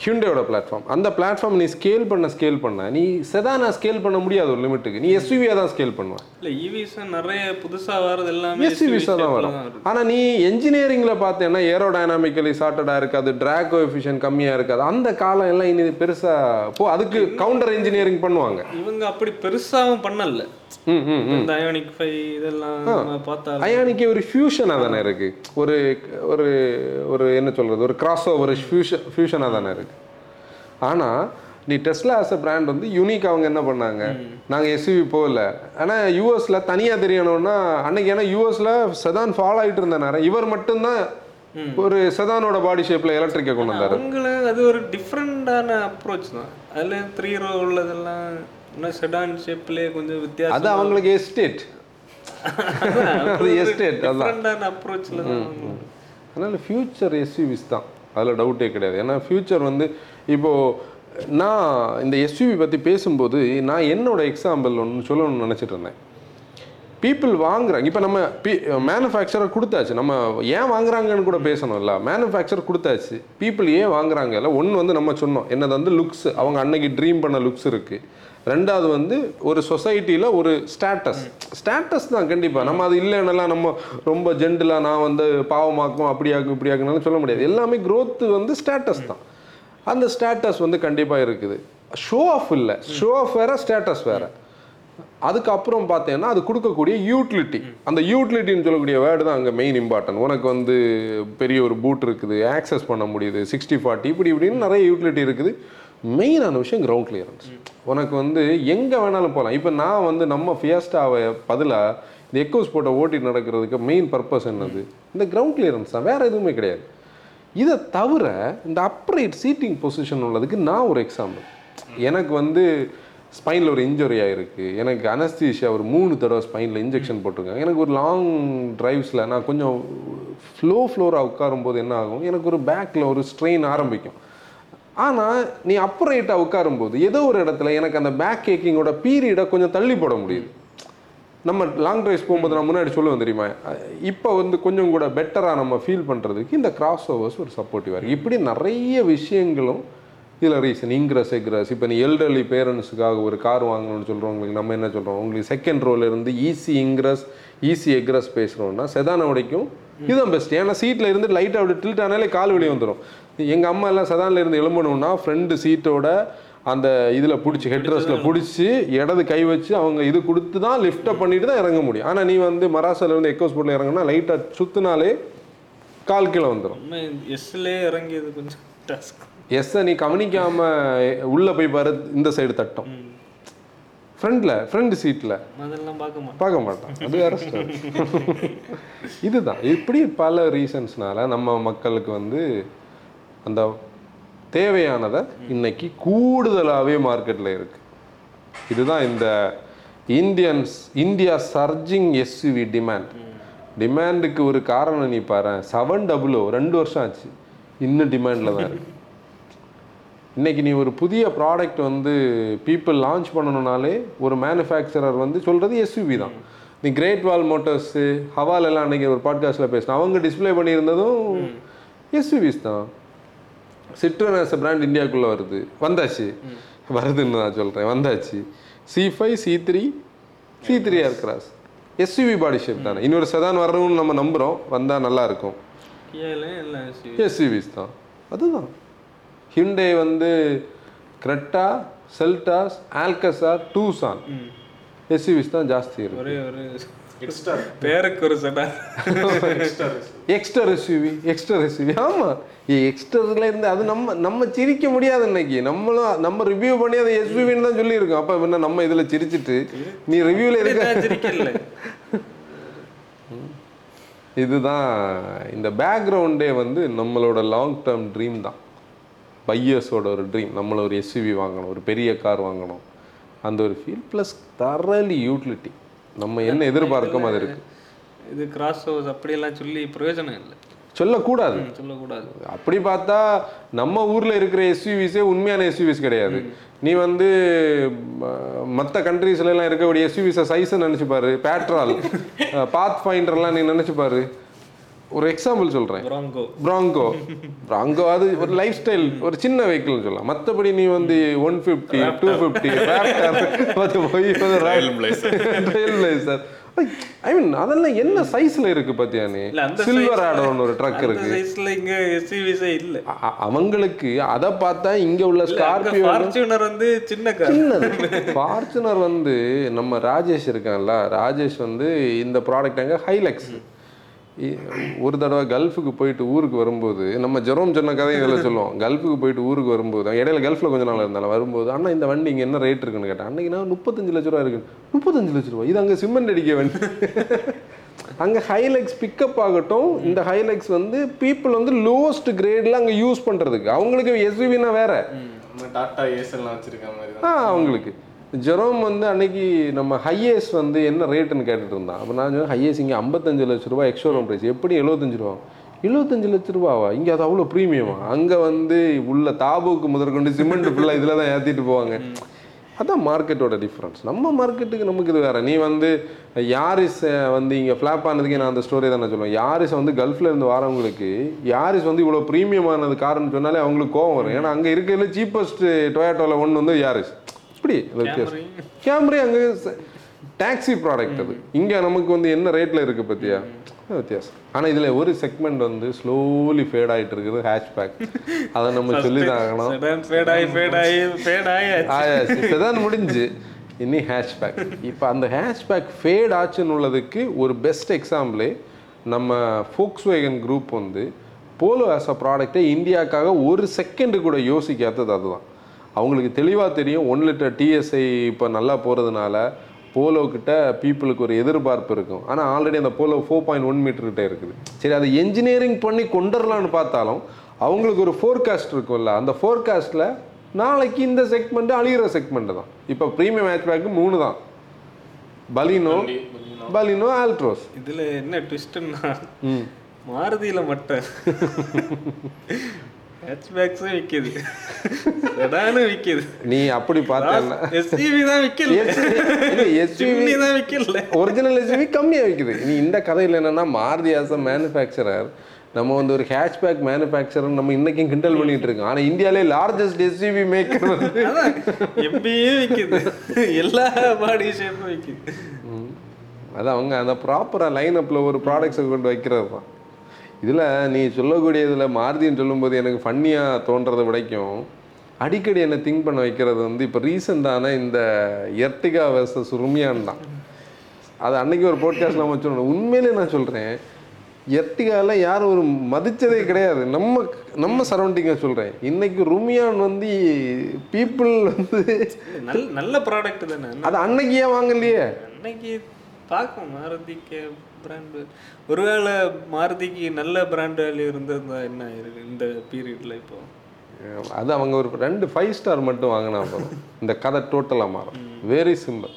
ஹியூண்டேயோட பிளாட்ஃபார்ம் அந்த பிளாட்ஃபார்ம் நீ ஸ்கேல் பண்ண ஸ்கேல் பண்ண. நீ செதானா ஸ்கேல் பண்ண முடியாது ஒரு லிமிட்டுக்கு நீ எஸ்யூவியாக தான் ஸ்கேல் பண்ணுவேன் இல்ல ஈவிஸ் நிறைய புதுசா வர்றது எல்லாமே எஸ்யூவிஸாக தான் வரும். ஆனால் நீ என்ஜினியரிங்கில் பார்த்தேன்னா ஏரோடைனாமிக்கலி சார்ட்டடாக இருக்காது ட்ராக் கோஎஃபிஷியன் கம்மியாக இருக்காது. அந்த காலம் எல்லாம் இனி பெருசாக போ அதுக்கு கவுண்டர் இன்ஜினியரிங் பண்ணுவாங்க. இவங்க அப்படி பெருசாவும் பண்ணல. இந்த அயோனிக் ஃபைவ் இதெல்லாம் பார்த்தா அயானிக்கு ஒரு ஃபியூஷனாக தானே இருக்கு? ஒரு ஒரு ஒரு என்ன சொல்றது? ஒரு கிராஸ் ஓவர் ஃபியூஷன் ஃபியூஷனாக தானே இருக்கு? ஆனால் நீ டெஸ்லா ஆஸ் அ பிராண்ட் வந்து யூனிக் அவங்க என்ன பண்ணாங்க? நாங்கள் எஸ்யூவி போகல. ஆனால் யூஎஸ்ல தனியாக தெரியணும்னா அன்னைக்கு ஏன்னா யூஎஸ்ல செதான் ஃபாலோ ஆகிட்டு இருந்த நேரம் இவர் மட்டும்தான் ஒரு செதானோட பாடி ஷேப்ல எலக்ட்ரிக்கை கொண்டு வந்தாரு. அவங்கள அது ஒரு டிஃப்ரெண்டான அப்ரோச் தான். அதுல த்ரீ ரோ உள்ளதெல்லாம் இன்னும் செடான் ஷேப்லயே கொஞ்சம் அது வித்தியாசம் அவங்களுக்கு எஸ்டேட் அது எஸ்டேட் அதான். தான் அதனால் ஃப்யூச்சர் எஸ்யூவிஸ் தான். அதில் டவுட்டே கிடையாது. ஏன்னா ஃப்யூச்சர் வந்து இப்போது நான் இந்த எஸ்யூவி பற்றி பேசும்போது நான் என்னோட எக்ஸாம்பிள் ஒன்று சொல்லணும்னு நினச்சிட்டு இருந்தேன். பீப்புள் வாங்குறாங்க. இப்போ நம்ம பி மேனுஃபேக்சரர் கொடுத்தாச்சு. நம்ம ஏன் வாங்குறாங்கன்னு கூட பேசணும்ல. மேனுஃபேக்சர் கொடுத்தாச்சு. பீப்புள் ஏன் வாங்குறாங்க? இல்லை ஒன்று வந்து நம்ம சொன்னோம். என்னது வந்து லுக்ஸ் அவங்க அன்னைக்கு ட்ரீம் பண்ண லுக்ஸ் இருக்குது ரெண்டாவது வந்து ஒரு சொசைட்டியில் ஒரு ஸ்டேட்டஸ் ஸ்டேட்டஸ் தான் கண்டிப்பாக நம்ம அது இல்லைன்னெல்லாம் நம்ம ரொம்ப ஜென்டிலாக நான் வந்து பாவமாக்கும் அப்படியாக்கும் இப்படியாக்குனாலும் சொல்ல முடியாது. எல்லாமே க்ரோத்து வந்து ஸ்டேட்டஸ் தான். அந்த ஸ்டேட்டஸ் வந்து கண்டிப்பாக இருக்குது. ஷோ ஆஃப் இல்லை. ஷோ ஆஃப் வேறு ஸ்டேட்டஸ் வேறு. அதுக்கப்புறம் பார்த்தேன்னா அது கொடுக்கக்கூடிய யூட்டிலிட்டி அந்த யூட்டிலிட்டின்னு சொல்லக்கூடிய வேர்டு தான் அங்கே மெயின் இம்பார்ட்டன்ட் உனக்கு வந்து பெரிய ஒரு பூட் இருக்குது ஆக்சஸ் பண்ண முடியுது சிக்ஸ்டி ஃபார்ட்டி இப்படி இப்படின்னு நிறைய யூட்டிலிட்டி இருக்குது. மெயினான விஷயம் கிரவுண்ட் கிளியரன்ஸ் உனக்கு வந்து எங்கே வேணாலும் போகலாம் இப்போ நான் வந்து நம்ம ஃபியஸ்டாவை பதிலாக இந்த எக்கோஸ் போட்ட ஓட்டி நடக்கிறதுக்கு மெயின் பர்பஸ் என்னது? இந்த கிரவுண்ட் கிளியரன்ஸ் தான். வேறு எதுவுமே கிடையாது. இதை தவிர இந்த அப்ரைட் சீட்டிங் பொசிஷன் உள்ளதுக்கு நான் ஒரு எக்ஸாம்பிள் எனக்கு வந்து ஸ்பைனில் ஒரு இன்ஜுரி ஆகிருக்கு எனக்கு அனஸ்தீஷியா ஒரு மூணு தடவை ஸ்பைனில் இன்ஜெக்ஷன் போட்டிருக்காங்க. எனக்கு ஒரு லாங் ட்ரைவ்ஸில் நான் கொஞ்சம் ஃப்ளோ ஃப்ளோராக உட்காரும் போது என்ன ஆகும்? எனக்கு ஒரு பேக்கில் ஒரு ஸ்ட்ரெயின் ஆரம்பிக்கும். ஆனால் நீ அப்புறேட்டாக உட்காரும்போது ஏதோ ஒரு இடத்துல எனக்கு அந்த பேக் கேக்கிங்கோட பீரியடை கொஞ்சம் தள்ளி போட முடியுது. நம்ம லாங் ட்ரைவ்ஸ் போகும்போது நான் முன்னாடி சொல்லுவேன் தெரியுமா? இப்போ வந்து கொஞ்சம் கூட பெட்டராக நம்ம ஃபீல் பண்ணுறதுக்கு இந்த கிராஸ் ஓவர்ஸ் ஒரு சப்போர்ட்டிவாக இருக்குது இப்படி நிறைய விஷயங்களும் இதில் ரீசன் இங்கிரஸ் எக்ரஸ் இப்போ நீ எல்டர்லி பேரண்ட்ஸுக்காக ஒரு கார் வாங்கணும்னு சொல்கிறவங்களுக்கு நம்ம என்ன சொல்கிறோம் உங்களுக்கு செகண்ட் ரோல இருந்து ஈஸி இங்கிரஸ் ஈஸி எக்ரஸ் பேசுகிறோம்னா செதானை வரைக்கும் இதுதான் பெஸ்ட் ஏன்னா சீட்டில் இருந்து லைட்டாக அப்படி டில்ட் ஆனாலே கால் வெளியே வந்துடும் எங்கள் அம்மா எல்லாம் செதானில் இருந்து எழும்பணும்னா ஃப்ரெண்டு சீட்டோட அந்த இதில் பிடிச்சி ஹெட்ரஸில் பிடிச்சி இடது கை வச்சு அவங்க இது கொடுத்து தான் லிஃப்ட்டை பண்ணிட்டு தான் இறங்க முடியும். ஆனால் நீ வந்து மராசால இருந்து எக்கோஸ் போர்ட்டில் இறங்கினா லைட்டாக சுத்தினாலே கால் கீழே வந்துடும் நம்ம எஸ்லே இறங்கியது கொஞ்சம் டாஸ்க் எஸ்ஸை நீ கவனிக்காம உள்ளே போய் பாரு இந்த சைடு தட்டம். ஃப்ரண்ட்ல ஃப்ரண்ட் சீட்டில் பார்க்க மாட்டான் அது வேற. இதுதான். இப்படி பல ரீசன்ஸ்னால நம்ம மக்களுக்கு வந்து அந்த தேவையானதை இன்னைக்கு கூடுதலாகவே மார்க்கெட்டில் இருக்கு. இதுதான் இந்த Indians India surging SUV demand டிமாண்டுக்கு ஒரு காரணம் நீ பாரு செவன் டபுள் ரெண்டு வருஷம் ஆச்சு. இன்னும் டிமாண்டில் தான் இருக்கு. இன்னைக்கு நீ ஒரு புதிய ப்ராடக்ட் வந்து பீப்புள் லான்ச் பண்ணணும்னாலே ஒரு மேனுஃபேக்சரர் வந்து சொல்கிறது எஸ்யூவி தான். நீ கிரேட் வால் மோட்டர்ஸு ஹவால் எல்லாம் அன்னைக்கு ஒரு பாட்காஸ்ட்டில் பேசினோம் அவங்க டிஸ்ப்ளே பண்ணியிருந்ததும் எஸ்யூவிஸ் தான். சிட்ரன் as a பிராண்ட் இந்தியாவுக்குள்ளே வருது. வந்தாச்சு. வருதுன்னு நான் சொல்கிறேன் வந்தாச்சு. C five C three C three Aircross SUV body shape தானே. இன்னொரு செதான் வரணும்னு நம்ம நம்புகிறோம் வந்தால் நல்லா இருக்கும். கியால எல்லாம் SUV. எஸ்யூவிஸ் தான். அதுதான். ஹிண்டே வந்து Creta Seltos Alcazar Tucson. SUVs தான் ஜாஸ்தி இருக்கு. ஒரே ஒரு எக்ஸ்ட்ரா பேருக்கு ஒரு சடா எக்ஸ்டர் எஸ்யூவி. எக்ஸ்டர் எஸ்யூவி ஆமாம் எக்ஸ்டர்ல இருந்து அது நம்ம நம்ம சிரிக்க முடியாது இன்னைக்கு. நம்மளும் நம்ம ரிவ்யூ பண்ணி அதை எஸ்யூவின்னு தான் சொல்லியிருக்கோம். அப்போ என்ன நம்ம இதில் சிரிச்சிட்டு நீ ரிவ்யூவில் இருக்க இதுதான் இந்த பேக்ரவுண்டே வந்து நம்மளோட லாங் டேர்ம் ட்ரீம் தான். பையர்ஸோட ஒரு ட்ரீம் நம்மள ஒரு எஸ்யூவி வாங்கணும் ஒரு பெரிய கார் வாங்கணும். அந்த ஒரு ஃபீல் ப்ளஸ் தரலி யூட்டிலிட்டி நம்ம என்ன எதிர்பார்க்கோம் அது இருக்கு. இது கிராஸ் ஓவர்ஸ் அப்படியெல்லாம் சொல்லி பிரயோஜனம் இல்லை. சொல்லக்கூடாது. சொல்லக்கூடாது. அப்படி பார்த்தா நம்ம ஊர்ல இருக்கிற எஸ்யூவிஸே உண்மையான எஸ்யூவிஸ் கிடையாது. நீ வந்து மற்ற கண்ட்ரீஸ்ல எல்லாம் இருக்கக்கூடிய எஸ்யூவிஸை சைஸை நினைச்சு பாரு பேட்ரால் பாத் ஃபைண்டர்லாம் நீ நினைச்சு பாரு. ஒரு எக்ஸாம்பிள் சொல்றேன். ப்ராங்கோ ப்ராங்கோ ப்ராங்கோ அது ஒரு லைஃப் ஸ்டைல் ஒரு சின்ன வெஹிக்கிள்னு சொல்லலாம். மற்றபடி நீ வந்து ஒன் ஃபிஃப்டி டூ ஃபிஃப்டி போய் ரயில் பிளேசர் ஐ மீன் அதெல்லாம் என்ன சைஸ்ல இருக்கு பாத்தியா நீ? சில்வர் size- ஆடோன்னு ஒரு ட்ரக் இருக்கு. சைஸ்ல இங்க எஸ்யூவிஸே இல்ல. அவங்களுக்கு அதை பார்த்தா இங்க உள்ள ஸ்கார்பியோ ஃபார்ச்சுனர் வந்து சின்ன கார் சின்னது. ஃபார்ச்சுனர் வந்து நம்ம ராஜேஷ் இருக்கான்ல ராஜேஷ் வந்து இந்த ப்ராடக்ட் அங்கே ஹைலெக்ஸ் ஒரு தடவை கல்ஃபுக்கு போயிட்டு ஊருக்கு வரும்போது நம்ம ஜெரோம் சொன்ன கதையை இதில் சொல்லுவோம். கல்ஃபுக்கு போயிட்டு ஊருக்கு வரும்போது இடையில கல்ஃபில் கொஞ்ச நாள் இருந்தாலும் வரும்போது அண்ணா இந்த வண்டி இங்கே என்ன ரேட் இருக்குன்னு கேட்டேன். அன்னைக்கு நான் முப்பத்தஞ்சு லட்ச ரூபா இருக்கு முப்பத்தஞ்சு லட்ச ரூபா இது அங்கே சிமெண்ட் அடிக்க வேண்டிய அங்கே ஹைலெக்ஸ் பிக்கப் ஆகட்டும் இந்த ஹைலெக்ஸ் வந்து பீப்புள் வந்து லோவஸ்ட் கிரேடில் அங்கே யூஸ் பண்ணுறதுக்கு அவங்களுக்கு எஸ்யூவினா வேற. டாட்டா ஏசல்லாம் வச்சிருக்க மாதிரி ஆ அவங்களுக்கு. ஜெரோம் வந்து அன்னைக்கு நம்ம ஹையேஸ் வந்து என்ன ரேட்டுன்னு கேட்டுட்டு இருந்தான் அப்போ நான் சொன்னேன் ஹையேஸ் இங்கே ஐம்பத்தஞ்சு லட்ச ரூபா எக்ஸ்ஷோரூம் ப்ரைஸ் எப்படி எழுபத்தஞ்சு ரூபா? எழுபத்தஞ்சு லட்ச ரூபாவா? இங்கே அது அவ்வளோ ப்ரீமியமா அங்கே வந்து உள்ள தாபுக்கு முதற்கொண்டு சிமெண்ட் ஃபுல்லாக இதில் தான் ஏற்றிட்டு போவாங்க. அதான் மார்க்கெட்டோட டிஃப்ரென்ஸ் நம்ம மார்க்கெட்டுக்கு நமக்கு இது வேறு. நீ வந்து யாரிஸ் வந்து இங்கே ஃப்ளாப் ஆனதுக்கே நான் அந்த ஸ்டோரி தானே சொல்லுவேன். யாரிஸ் வந்து கல்ஃபில் இருந்து வரவங்களுக்கு யாரிஸ் வந்து இவ்வளோ ப்ரீமியமானது காரணம் சொன்னாலே அவங்களுக்கு கோவம் வரும். ஏன்னா அங்கே இருக்கிறதுல சீப்பஸ்ட் டொயாட்டோவில் ஒன்று வந்து யாரிஸ். இப்படி வித்தியாசம் கேமரே அங்கே டாக்ஸி ப்ராடக்ட் அது. இங்கே நமக்கு வந்து என்ன ரேட்டில் இருக்குது பத்தியா? அது வித்தியாசம். ஆனால் இதில் ஒரு செக்மெண்ட் வந்து ஸ்லோலி ஃபேட் ஆகிட்டு இருக்குது ஹேஷ்பேக் அதை நம்ம சொல்லி தான் ஆகணும் ஃபேட் ஆகி ஃபேட் ஆகி ஃபேட் ஆகி ஆயாச்சு. முடிஞ்சு இனி ஹேஷ்பேக் இப்போ அந்த ஹேஷ்பேக் ஃபேட் ஆச்சுன்னு உள்ளதுக்கு ஒரு பெஸ்ட் எக்ஸாம்பிளே நம்ம ஃபோக்ஸ் வேகன் குரூப் வந்து போலோ ஆஸ் அ ப்ராடக்டை இந்தியாவுக்காக ஒரு செகண்டு கூட யோசிக்காதது அதுதான். அவங்களுக்கு தெளிவாக தெரியும். ஒன் லிட்டர் டிஎஸ்ஐ இப்போ நல்லா போகிறதுனால போலோ கிட்ட பீப்புளுக்கு ஒரு எதிர்பார்ப்பு இருக்கும். ஆனால் ஆல்ரெடி அந்த Polo four point one meter கிட்ட இருக்குது. சரி அதை என்ஜினியரிங் பண்ணி கொண்டுடலான்னு பார்த்தாலும் அவங்களுக்கு ஒரு ஃபோர்காஸ்ட் இருக்கும்ல. அந்த ஃபோர்காஸ்ட்டில் நாளைக்கு இந்த செக்மெண்ட் அழிகிற செக்மெண்ட் தான். இப்போ ப்ரீமியம் ஹேட்ச்பேக்கு மூணு தான். பலினோ பலினோ ஆல்ட்ரோஸ் இதுல என்ன ட்விஸ்ட்னா ம். மாருதியில மட்டும் ஹேட்ச்பேக்ஸும் விக்குது. செடானும் விக்குது. நீ அப்படி பார்த்தேன்னா எஸ்யூவி தான் விக்கல. எஸ்யூவி தான் விக்கல. ஒரிஜினல் எஸ்யூவி கம்மியாக விற்குது நீ இந்த கதையில் என்னன்னா மாருதி ஆஸ் அ மேனுஃபேக்சரர் நம்ம வந்து ஒரு ஹேட்ச்பேக் மேனுஃபேக்சரர் நம்ம இன்னைக்கும் கிண்டல் பண்ணிட்டு இருக்கோம். ஆனால் இந்தியாவிலே லார்ஜஸ்ட் எஸ்யூவி மேக்கர் வந்து அதான் எம்பியே விக்குது. எல்லா பாடி ஷேப்பும் விக்குது. அது அவங்க அந்த ப்ராப்பராக லைனப்பில் ஒரு ப்ராடக்ட்ஸை கொண்டு வைக்கிறது தான். இதில் நீ சொல்லக்கூடியதில் மாருதின்னு சொல்லும்போது எனக்கு ஃபன்னியாக தோன்றதை விடைக்கும். அடிக்கடி என்னை திங்க் பண்ண வைக்கிறது வந்து இப்போ ரீசெண்டான இந்த எர்டிகா வர்சஸ் ருமியான் தான். அது அன்னைக்கு ஒரு போட்காஸ்ட் நம்ம சொல்லணும் உண்மையிலே நான் சொல்கிறேன் எர்டிகாவில் யாரும் ஒரு மதிச்சதே கிடையாது. நம்ம நம்ம சரௌண்டிங்கை சொல்கிறேன் இன்னைக்கு ருமியான் வந்து பீப்புள் வந்து நல்ல நல்ல ப்ராடக்ட் தானே. அது அன்னைக்கு ஏன் வாங்கலையே? அன்னைக்கு பார்க்கும் மாருதிக்கு பிராண்டு ஒருவேளை மாருதிக்கு நல்ல பிராண்ட் வேல்யூ இருந்திருந்தா என்ன இருக்கு இந்த பீரியட்ல இப்போ? அது அவங்க ஒரு ரெண்டு ஃபைவ் ஸ்டார் மட்டும் வாங்கினா போதும். இந்த கதை டோட்டலாக மாறும். வெரி சிம்பிள்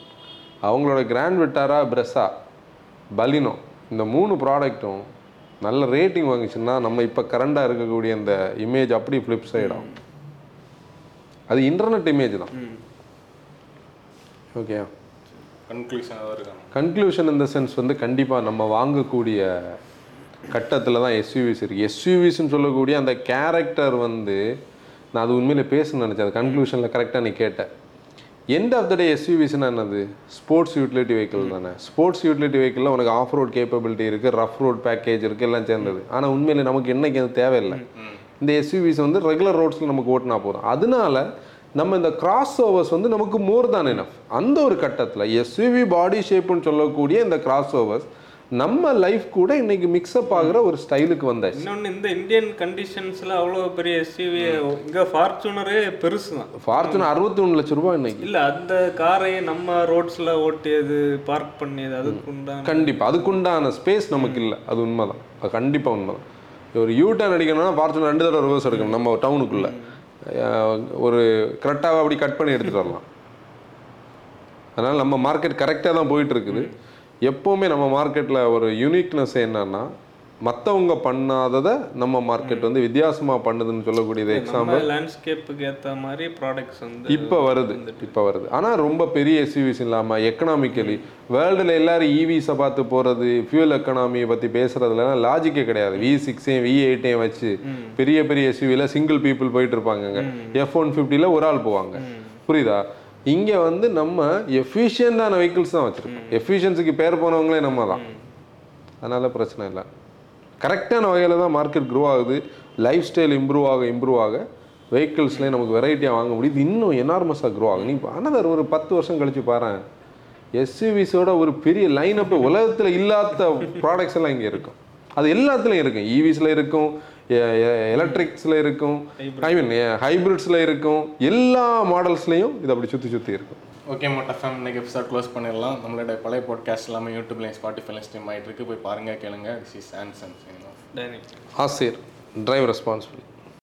அவங்களோட கிராண்ட் விட்டாரா பிரெஸ்ஸா பலினோ இந்த மூணு ப்ராடக்ட்டும் நல்ல ரேட்டிங் வாங்கிச்சுன்னா நம்ம இப்போ கரண்டாக இருக்கக்கூடிய இந்த இமேஜ் அப்படி ஃப்ளிப் சைட் ஆகும். அது இன்டர்நெட் இமேஜ் தான். ஓகே கன்க்ளூஷன் இந்த சென்ஸ் வந்து கண்டிப்பாக நம்ம வாங்கக்கூடிய கட்டத்தில் தான் எஸ்யூவிஸ் இருக்குது எஸ்யூவிஸ்ன்னு சொல்லக்கூடிய அந்த கேரக்டர் வந்து நான் அது உண்மையில பேசணும்னு நினச்சேன். அது கன்க்ளூஷனில் கரெக்டாக நீ கேட்ட. எண்ட் ஆஃப் த டே எஸ்யூவிஸ்னா என்னது? ஸ்போர்ட்ஸ் யூட்டிலிட்டி வெஹிக்கிள் தானே. ஸ்போர்ட்ஸ் யூட்டிலிட்டி வெஹிக்கிளில் உனக்கு ஆஃப் ரோட் கேப்பபிலிட்டி இருக்குது ரஃப் ரோட் பேக்கேஜ் இருக்குது எல்லாம் சேர்ந்தது. ஆனால் உண்மையில நமக்கு என்னைக்கு அது தேவையில்லை. இந்த எஸ்யூவிஸ் வந்து ரெகுலர் ரோட்ஸில் நமக்கு ஓட்டினா போதும். அதனால நம்ம இந்த கிராஸ் ஓவர்ஸ் வந்து நமக்கு மோர் தான் எனஃப் அந்த ஒரு கட்டத்தில் எஸ்யூவி பாடி ஷேப்புன்னு சொல்லக்கூடிய இந்த கிராஸ் ஓவர்ஸ் நம்ம லைஃப் கூட இன்னைக்கு மிக்ஸ்அப் ஆகுற ஒரு ஸ்டைலுக்கு வந்தாச்சு. இன்னொன்னு இந்த இந்தியன் கண்டிஷன்ஸ்ல அவ்வளோ பெரிய எஸ்யூவி இங்க ஃபார்ச்சுனரே பெருசு தான் ஃபார்ச்சுனர் அறுபத்தி ஒன்று லட்ச ரூபாய் இன்னைக்கு. இல்ல அந்த காரை நம்ம ரோட்ஸ்ல ஓட்டியது பார்க் பண்ணியது அதுக்கு உண்டான கண்டிப்பாக அதுக்குண்டான ஸ்பேஸ் நமக்கு இல்லை. அது உண்மைதான். அது கண்டிப்பாக உண்மைதான். ஒரு யூ டர்ன் அடிக்கணும்னா ஃபார்ச்சுனர் ரெண்டு தடவை ரிவர்ஸ் எடுக்கணும் நம்ம டவுனுக்குள்ளே ஒரு கரெக்டாக அப்படி கட் பண்ணி எடுத்துகிட்டு வரலாம். அதனால் நம்ம மார்க்கெட் கரெக்டாக தான் போயிட்டுருக்குது எப்போவுமே நம்ம மார்க்கெட்டில் ஒரு யூனிக்னஸ் என்னன்னா மற்றவங்க பண்ணாததை நம்ம மார்க்கெட் வந்து வித்தியாசமாக பண்ணுதுன்னு சொல்லக்கூடியது எக்ஸாம்பிள் லேண்ட்ஸ்கேப்புக்கு ஏத்த மாதிரி ப்ராடக்ட்ஸ் வந்து இப்போ வருது இப்போ வருது. ஆனால் ரொம்ப பெரிய எஸ்யூவிஸ் இல்லாமல் எக்கனாமிக்கலி வேர்ல்டில் எல்லாரும் ஈவிஸை பார்த்து போகிறது ஃபியூல் எக்கனாமியை பற்றி பேசுறதுலாம் லாஜிக்கே கிடையாது. வி சிக்ஸையும் வி எயிட்டையும் வச்சு பெரிய பெரிய எஸ்யூவியில் சிங்கிள் பீப்புள் போயிட்டு இருப்பாங்கங்க எஃப் ஒன் ஃபிஃப்டியில் ஒரு ஆள் போவாங்க. புரியுதா? இங்கே வந்து நம்ம எஃபிஷியண்டான வெஹிக்கிள்ஸ் தான் வச்சுருக்கோம். எஃபிஷியன்சிக்கு பேர் போனவங்களே நம்ம தான். அதனால பிரச்சனை இல்லை. கரெக்டான வகையில் தான் மார்க்கெட் க்ரோ ஆகுது. லைஃப் ஸ்டைல் இம்ப்ரூவ் ஆக இம்ப்ரூவ் ஆக வெஹிக்கிள்ஸ்லேயே நமக்கு வெரைட்டியாக வாங்க முடியுது. இன்னும் எனார்மஸாக க்ரோ ஆகும் நீ அனதர் ஒரு பத்து வருஷம் கழிச்சு பாரு எஸ்யூவிஸோட ஒரு பெரிய லைன் அப் உலகத்தில் இல்லாத ப்ராடக்ட்ஸ் எல்லாம் இங்கே இருக்கும். அது எல்லாத்துலேயும் இருக்கும். ஈவிஸில் இருக்கும் எலக்ட்ரிக்ஸில் இருக்கும் ஐ மீன் ஹைப்ரிட்ஸில் இருக்கும். எல்லா மாடல்ஸ்லேயும் இது அப்படி சுற்றி சுற்றி இருக்கும். ஓகே மோட்டா ஃபேம் இன்னைக்கு எபிசோட் க்ளோஸ் பண்ணிடலாம். நம்மளோட பழைய பாட்காஸ்ட் எல்லாமே யூடியூப்லையும் ஸ்பாட்டிஃபைல ஸ்ட்ரீம் ஆகிட்டு இருக்கு. போய் பாருங்க கேளுங்க. திஸ் இஸ் ஆன்சன் டைனிங் ஆசிர் டிரைவ் ரெஸ்பான்சிபிலிட்டி